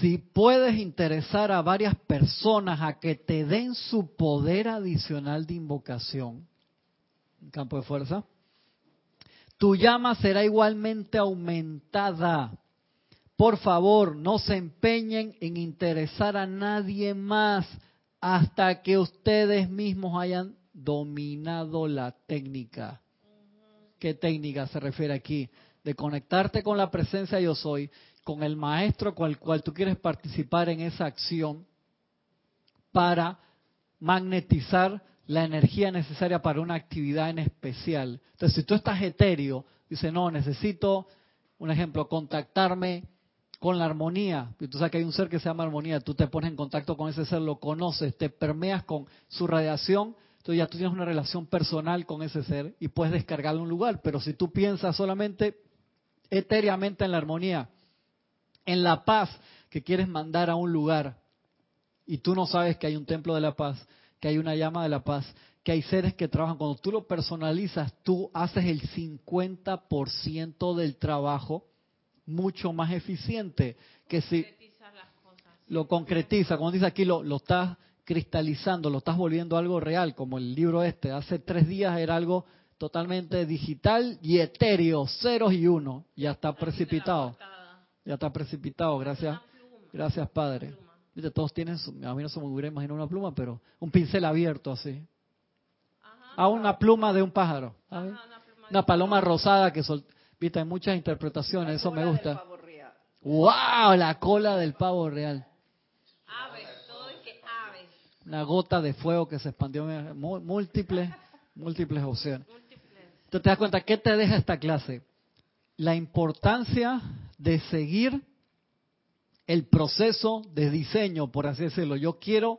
Si puedes interesar a varias personas a que te den su poder adicional de invocación, campo de fuerza, tu llama será igualmente aumentada. Por favor, no se empeñen en interesar a nadie más hasta que ustedes mismos hayan dominado la técnica. ¿Qué técnica se refiere aquí? De conectarte con la presencia yo soy, con el maestro con el cual tú quieres participar en esa acción para magnetizar la energía necesaria para una actividad en especial. Entonces, si tú estás etéreo, dice, no, necesito, un ejemplo, contactarme con la armonía. Y tú sabes que hay un ser que se llama armonía, tú te pones en contacto con ese ser, lo conoces, te permeas con su radiación, entonces ya tú tienes una relación personal con ese ser y puedes descargarlo en un lugar. Pero si tú piensas solamente etéreamente en la armonía, en la paz que quieres mandar a un lugar y tú no sabes que hay un templo de la paz, que hay una llama de la paz, que hay seres que trabajan. Cuando tú lo personalizas, tú haces el 50% del trabajo mucho más eficiente que si lo concretiza, como dice aquí, lo, lo estás cristalizando, lo estás volviendo algo real, como el libro este. Hace tres días era algo totalmente digital y etéreo, ceros y uno, ya está precipitado. Ya está precipitado, gracias. Gracias, Padre. Todos tienen, a mí no se me hubiera imaginado una pluma, pero un pincel abierto así. A ah, una pluma de un pájaro. una, paloma rosada que sol, viste, hay muchas interpretaciones, eso me gusta. ¡Wow! La cola del pavo real. Una gota de fuego que se expandió múltiples, [laughs] múltiples opciones. Entonces te das cuenta, ¿qué te deja esta clase? La importancia de seguir el proceso de diseño, por así decirlo. Yo quiero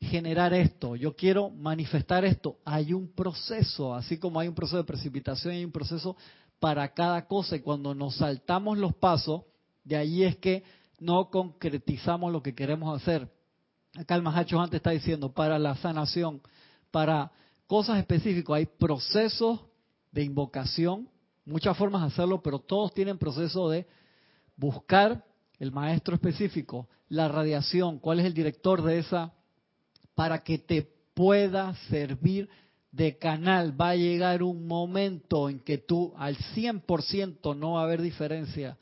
generar esto, yo quiero manifestar esto. Hay un proceso, así como hay un proceso de precipitación, hay un proceso para cada cosa y cuando nos saltamos los pasos, de ahí es que no concretizamos lo que queremos hacer. Acá el Mahacho antes está diciendo, para la sanación, para cosas específicas, hay procesos de invocación, muchas formas de hacerlo, pero todos tienen proceso de buscar el maestro específico, la radiación, cuál es el director de esa, para que te pueda servir de canal. Va a llegar un momento en que tú al 100% no va a haber diferencia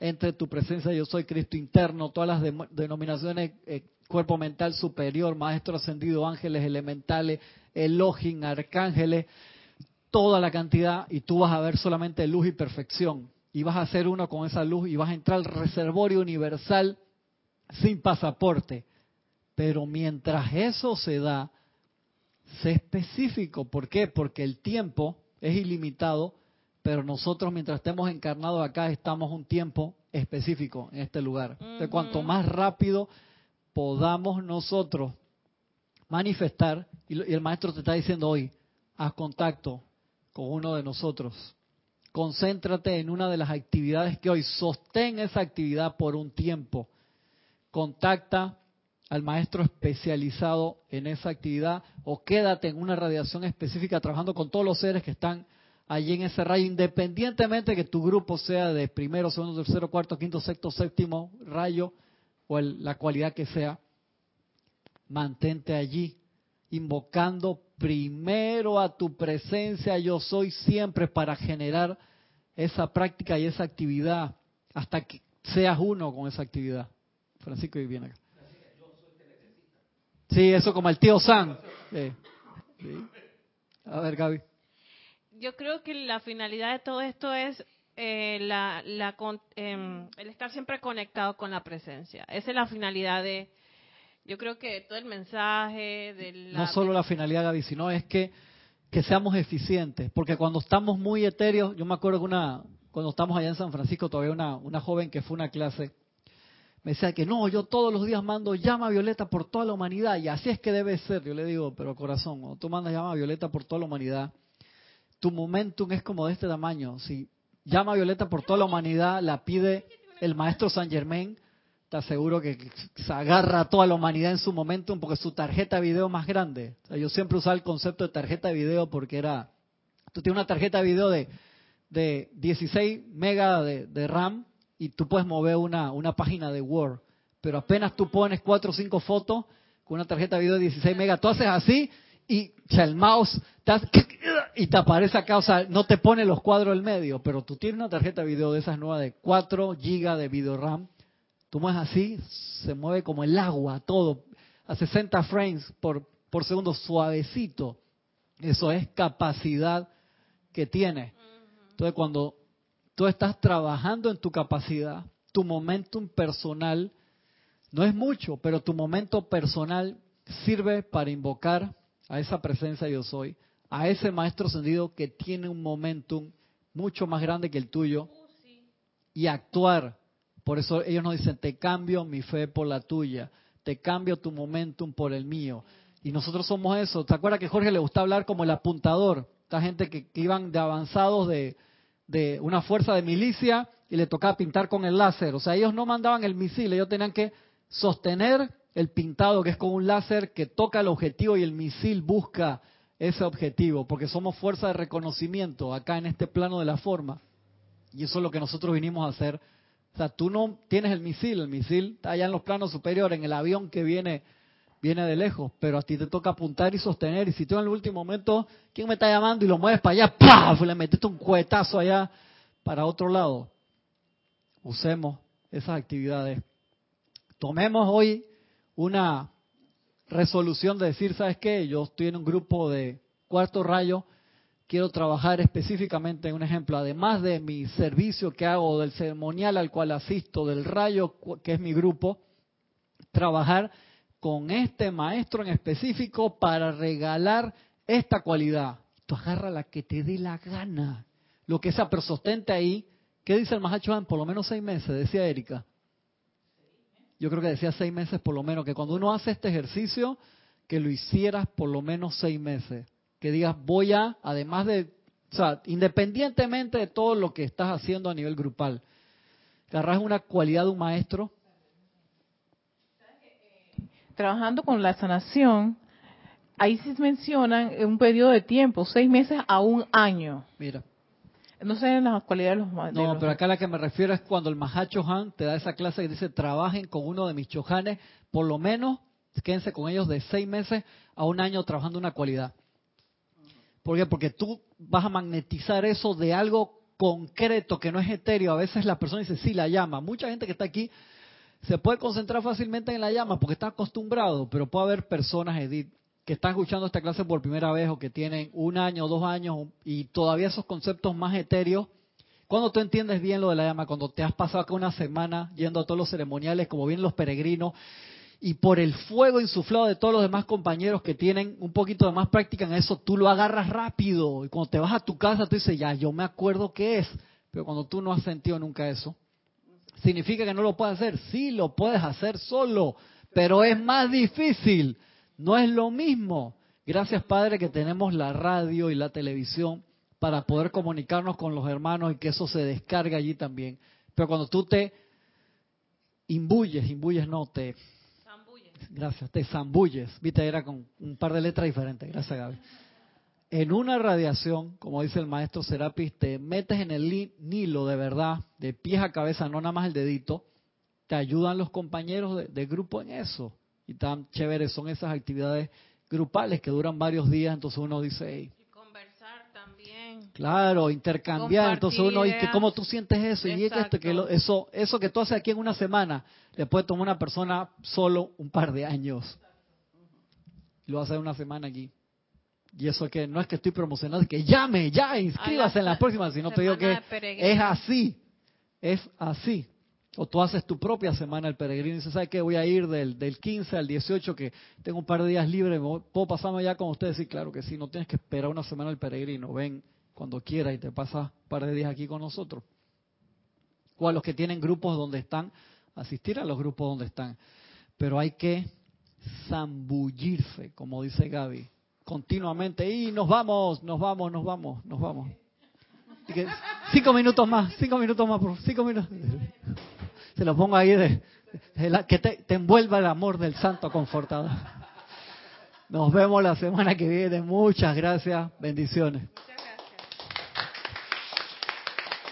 entre tu presencia yo soy Cristo interno, todas las denominaciones, eh, cuerpo mental superior, maestro ascendido, ángeles elementales, Elohim, arcángeles, toda la cantidad y tú vas a ver solamente luz y perfección y vas a hacer uno con esa luz y vas a entrar al reservorio universal sin pasaporte. Pero mientras eso se da, sé específico. ¿Por qué? Porque el tiempo es ilimitado, pero nosotros mientras estemos encarnados acá estamos un tiempo específico en este lugar. Entonces, cuanto más rápido podamos nosotros manifestar, y, el maestro te está diciendo hoy, haz contacto con uno de nosotros. Concéntrate en una de las actividades que hoy sostén esa actividad por un tiempo. Contacta al maestro especializado en esa actividad o quédate en una radiación específica trabajando con todos los seres que están allí en ese rayo, independientemente que tu grupo sea de primero, segundo, tercero, cuarto, quinto, sexto, séptimo rayo o la cualidad que sea, mantente allí, invocando primero a tu presencia yo soy siempre para generar esa práctica y esa actividad hasta que seas uno con esa actividad. Francisco y viene acá. Sí, eso como el tío San. A ver, Gaby. Yo creo que la finalidad de todo esto es eh, la, la em, el estar siempre conectado con la presencia. Esa es la finalidad de, yo creo que todo el mensaje No solo la finalidad, Gaby, sino es que, que seamos eficientes. Porque cuando estamos muy etéreos, yo me acuerdo que una, cuando estamos allá en San Francisco, todavía una, una joven que fue a una clase, me decía que no, yo todos los días mando llama violeta por toda la humanidad y así es que debe ser. Yo le digo, pero corazón, cuando tú mandas llama violeta por toda la humanidad, tu momentum es como de este tamaño. Si llama violeta por toda la humanidad la pide el maestro San Germain, te aseguro que se agarra a toda la humanidad en su momentum porque su tarjeta de video más grande. yo siempre usaba el concepto de tarjeta de video porque era, tú tienes una tarjeta de video de, de 16 megas de, RAM y tú puedes mover una, una página de Word. Pero apenas tú pones cuatro o cinco fotos con una tarjeta de video de 16 megas, tú haces así y el mouse y te aparece acá, o sea, no te pone los cuadros en medio, pero tú tienes una tarjeta de video de esas nuevas de 4 GB de video RAM, tú mueves así, se mueve como el agua, todo, a 60 frames por, por segundo, suavecito. Eso es capacidad que tiene. Entonces, cuando tú estás trabajando en tu capacidad, tu momentum personal no es mucho, pero tu momento personal sirve para invocar a esa presencia yo soy, a ese maestro ascendido que tiene un momentum mucho más grande que el tuyo y actuar. Por eso ellos nos dicen, te cambio mi fe por la tuya, te cambio tu momentum por el mío. Y nosotros somos eso. ¿Te acuerdas que Jorge le gusta hablar como el apuntador? Esta gente que iban de avanzados de, de una fuerza de milicia y le tocaba pintar con el láser. O sea, ellos no mandaban el misil, ellos tenían que sostener el pintado que es con un láser que toca el objetivo y el misil busca ese objetivo, porque somos fuerza de reconocimiento acá en este plano de la forma. Y eso es lo que nosotros vinimos a hacer. O sea, tú no tienes el misil, el misil está allá en los planos superiores, en el avión que viene viene de lejos, pero a ti te toca apuntar y sostener. Y si tú en el último momento, ¿quién me está llamando? Y lo mueves para allá, ¡paf! Le metiste un cuetazo allá para otro lado. Usemos esas actividades. Tomemos hoy una resolución de decir, ¿sabes qué? Yo estoy en un grupo de cuarto rayo, quiero trabajar específicamente en un ejemplo, además de mi servicio que hago, del ceremonial al cual asisto, del rayo que es mi grupo, trabajar con este maestro en específico para regalar esta cualidad. Tú agarra la que te dé la gana. Lo que sea, pero sostente ahí. ¿Qué dice el Mahacho Por lo menos seis meses, decía Erika. Yo creo que decía seis meses por lo menos, que cuando uno hace este ejercicio, que lo hicieras por lo menos seis meses. Que digas, voy a, además de, o sea, independientemente de todo lo que estás haciendo a nivel grupal, agarras una cualidad de un maestro trabajando con la sanación, ahí se mencionan un periodo de tiempo, seis meses a un año. Mira. No sé en las cualidades de los... no, pero acá la que me refiero es cuando el Mahacho Han te da esa clase que dice, trabajen con uno de mis chohanes, por lo menos quédense con ellos de seis meses a un año trabajando una cualidad. ¿Por qué? Porque tú vas a magnetizar eso de algo concreto que no es etéreo. A veces la persona dice, sí, la llama. Mucha gente que está aquí se puede concentrar fácilmente en la llama porque está acostumbrado, pero puede haber personas, Edith, que están escuchando esta clase por primera vez o que tienen un año dos años y todavía esos conceptos más etéreos. Cuando tú entiendes bien lo de la llama, cuando te has pasado acá una semana yendo a todos los ceremoniales, como vienen los peregrinos, y por el fuego insuflado de todos los demás compañeros que tienen un poquito de más práctica en eso, tú lo agarras rápido. Y cuando te vas a tu casa, tú dices, ya, yo me acuerdo qué es. Pero cuando tú no has sentido nunca eso, ¿significa que no lo puedes hacer? Sí, lo puedes hacer solo, pero es más difícil. No es lo mismo. Gracias, Padre, que tenemos la radio y la televisión para poder comunicarnos con los hermanos y que eso se descargue allí también. Pero cuando tú te imbuyes, imbuyes no, te Gracias, te zambulles. Viste, era con un par de letras diferentes. Gracias, Gaby. En una radiación, como dice el maestro Serapis, te metes en el nilo de verdad, de pies a cabeza, no nada más el dedito. Te ayudan los compañeros de, grupo en eso. Y tan chéveres son esas actividades grupales que duran varios días. Entonces uno dice, Claro, intercambiar. Entonces uno dice, ¿cómo tú sientes eso? Y esto, que eso, eso que tú haces aquí en una semana, le puede tomar una persona solo un par de años. Lo hace en una semana aquí. Y eso que no es que estoy promocionando, es que llame, ya, inscríbase en la próxima, sino te digo que es así, es así. O tú haces tu propia semana el peregrino y dices, ¿sabes qué? Voy a ir del, del 15 al 18, que tengo un par de días libres, ¿puedo pasarme ya con ustedes? Sí, claro que sí, no tienes que esperar una semana el peregrino, ven cuando quiera y te pasas un par de días aquí con nosotros. O a los que tienen grupos donde están, asistir a los grupos donde están. Pero hay que zambullirse, como dice Gaby, continuamente. Y nos vamos, nos vamos, nos vamos, nos vamos. cinco minutos más, cinco minutos más, por cinco minutos. Se lo pongo ahí de, que te, te envuelva el amor del Santo Confortador. Nos vemos la semana que viene. Muchas gracias. Bendiciones.